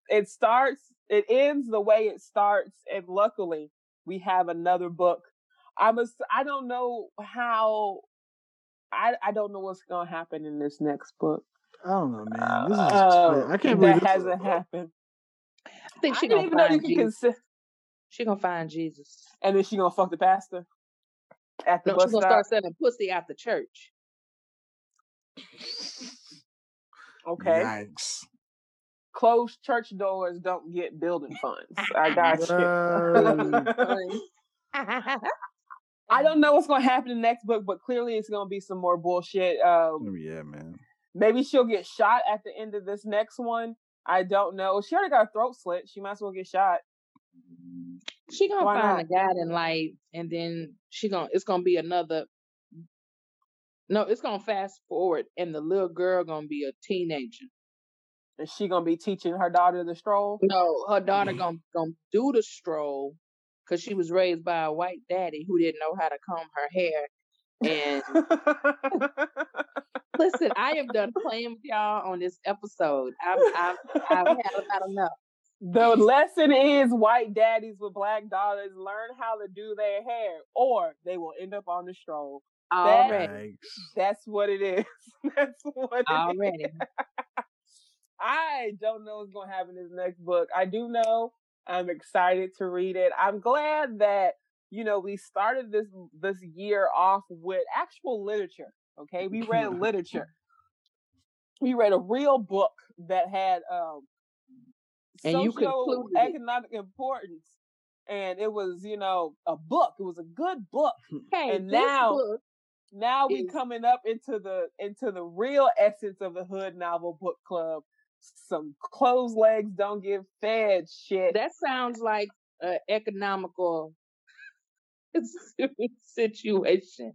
it starts it ends the way it starts, and luckily we have another book. I'm a, I don't know how I I don't know what's gonna happen in this next book. I don't know, man. This is Uh, cra- I can't believe that this hasn't happened. I think I she didn't gonna even know you find could Jesus. consider. She gonna find Jesus. And then she gonna fuck the pastor at the No, bus she's gonna stop. start selling pussy after church. Okay. Yikes. Closed church doors don't get building funds. I got <laughs> you. <laughs> I don't know what's going to happen in the next book, but clearly it's going to be some more bullshit. Um, yeah, man. maybe she'll get shot at the end of this next one. I don't know. She already got a throat slit. She might as well get shot. She gonna Why find a guy in life, and then she gonna it's gonna be another. No, it's gonna fast forward, and the little girl gonna be a teenager. And she to be teaching her daughter the stroll. No, her daughter <laughs> gonna gonna do the stroll because she was raised by a white daddy who didn't know how to comb her hair. And <laughs> listen, I am done playing with y'all on this episode. I've I've, I've had about enough. The lesson is white daddies with black daughters learn how to do their hair or they will end up on the stroll. Already, Yikes. That's what it is. <laughs> That's what it is. already. I don't know what's going to happen in this next book. I do know I'm excited to read it. I'm glad that you know we started this this year off with actual literature. Okay, we read <laughs> literature. We read a real book that had um And you concluded it. economic importance, and it was you know a book. It was a good book. <laughs> Hey, And now- Now we is- coming up into the into the real essence of the Hood Novel Book Club. Some closed legs don't get fed shit. that sounds like an economical <laughs> situation.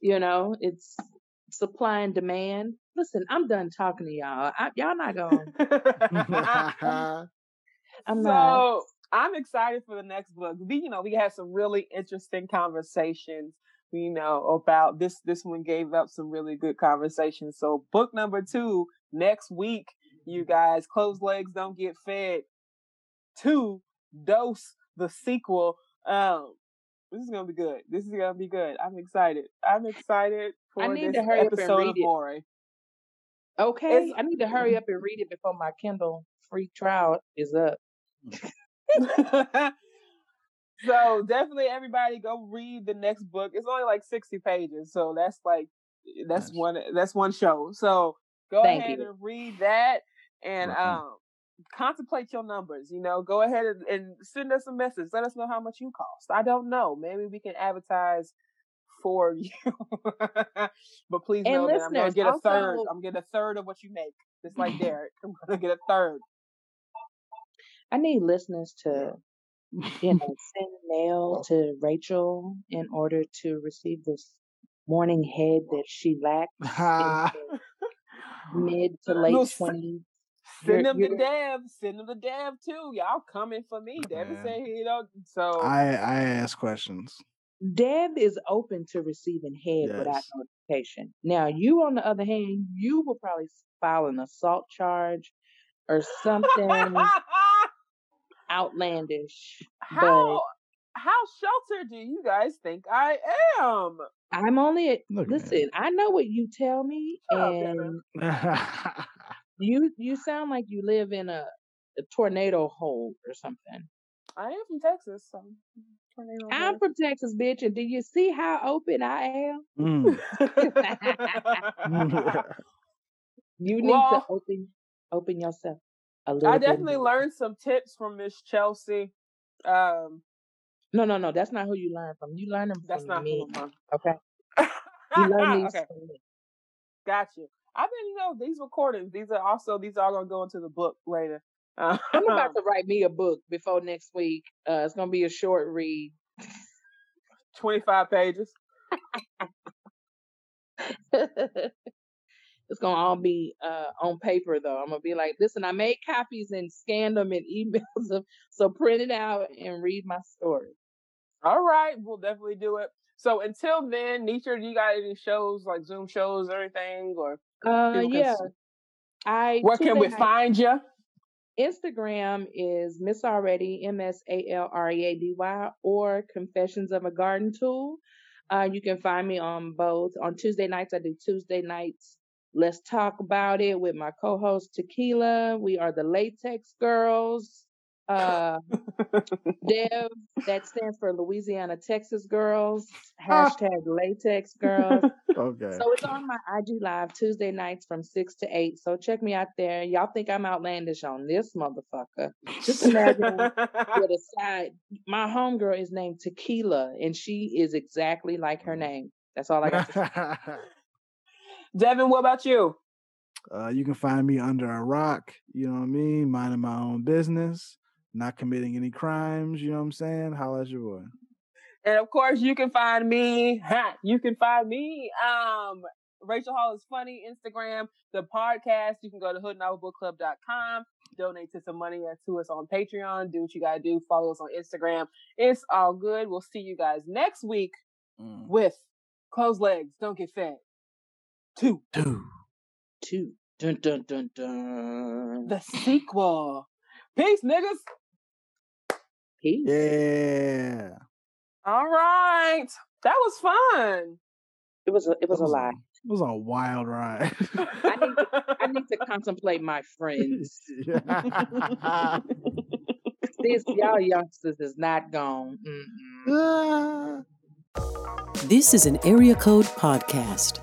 You know, it's supply and demand. Listen, I'm done talking to y'all. I, y'all not going. <laughs> <laughs> I'm so not. I'm excited for the next book. We, you know, we had some really interesting conversations. you know, about this. This one gave up some really good conversations. So book number two next week, you guys. Closed legs don't get fed. Two dose the sequel. Um, this is gonna be good. This is gonna be good. I'm excited. I'm excited for I need to hurry up and read it. Maury. Okay, I need to hurry up and read it before my Kindle free trial is up. <laughs> <laughs> so definitely everybody go read the next book. It's only like 60 pages. So that's like that's Nice. one that's one show. So go Thank ahead you. and read that and Mhm. um contemplate your numbers. You know, go ahead and, and send us a message. Let us know how much you cost. I don't know. Maybe we can advertise for you. <laughs> but please And know that I'm gonna get a third. I'm gonna get a third of what you make. Just like Derek. I'm gonna get a third. I need listeners to you know send mail to Rachel in order to receive this morning head that she lacks Ha. in <laughs> the mid to late twenties. Send them the you're- dev. Send them the dev too. Y'all coming for me. Man. said he don't. So I I ask questions. Dev is open to receiving head without notification. Now, you, on the other hand, you will probably file an assault charge or something <laughs> outlandish. how how sheltered do you guys think I am? I'm only a- Look listen. I know what you tell me, and <laughs> you you sound like you live in a, a tornado hole or something. I am from Texas, so mm-hmm. Tornado I'm from Texas, bitch, and do you see how open I am? Mm. <laughs> You need to open open yourself a little. I definitely more. learned some tips from Miss Chelsea. Um, No, no, no. That's not who you learn from. You learn them that's not me. who Okay. You learn <laughs> these okay, from me. got you. I've been, you know, these recordings. These are also these are all gonna go into the book later. Uh, I'm about <laughs> to write me a book before next week. Uh, it's gonna be a short read. 25 pages. <laughs> it's gonna all be uh, on paper though. I'm gonna be like, listen, I made copies and scanned them and <laughs> emails them, so print it out and read my story. All right, we'll definitely do it. So until then, Nisha, do you got any shows like Zoom shows or anything? Or Uh, yeah. I where can we night- find you? Instagram is Miss Already, M S A L R E A D Y, or Confessions of a Garden Tool. Uh, you can find me on both. On Tuesday nights, I do Tuesday nights. Let's talk about it with my co-host Tequila. We are the Latex Girls. Uh, Dev, that stands for Louisiana Texas Girls. Hashtag Latex Girls. <laughs> okay. So it's on my IG live Tuesday nights from six to eight. So check me out there. Y'all think I'm outlandish on this motherfucker? Just imagine <laughs> with a side. My homegirl is named Tequila, and she is exactly like her name. That's all I got. To say. <laughs> Devin, what about you? uh, you can find me under a rock. You know what I mean? Minding my own business, not committing any crimes. You know what I'm saying? Holla at your boy. And of course, you can find me. Ha, you can find me. Um, Rachel Hall is funny. Instagram, the podcast. You can go to hoodnovelbookclub.com. Donate to some money to us on Patreon. Do what you gotta do. Follow us on Instagram. It's all good. We'll see you guys next week Mm. with Closed Legs. Don't get fed. Two. Dude. Two. Dun dun dun dun. The sequel. Peace, niggas. Peace. Yeah. All right. That was fun. It was a, it was That a lie. It was a wild ride. I need to, I need to <laughs> contemplate my friends. <laughs> This y'all youngsters is not gone. Mm-mm. <laughs> This is an Area Code Podcast.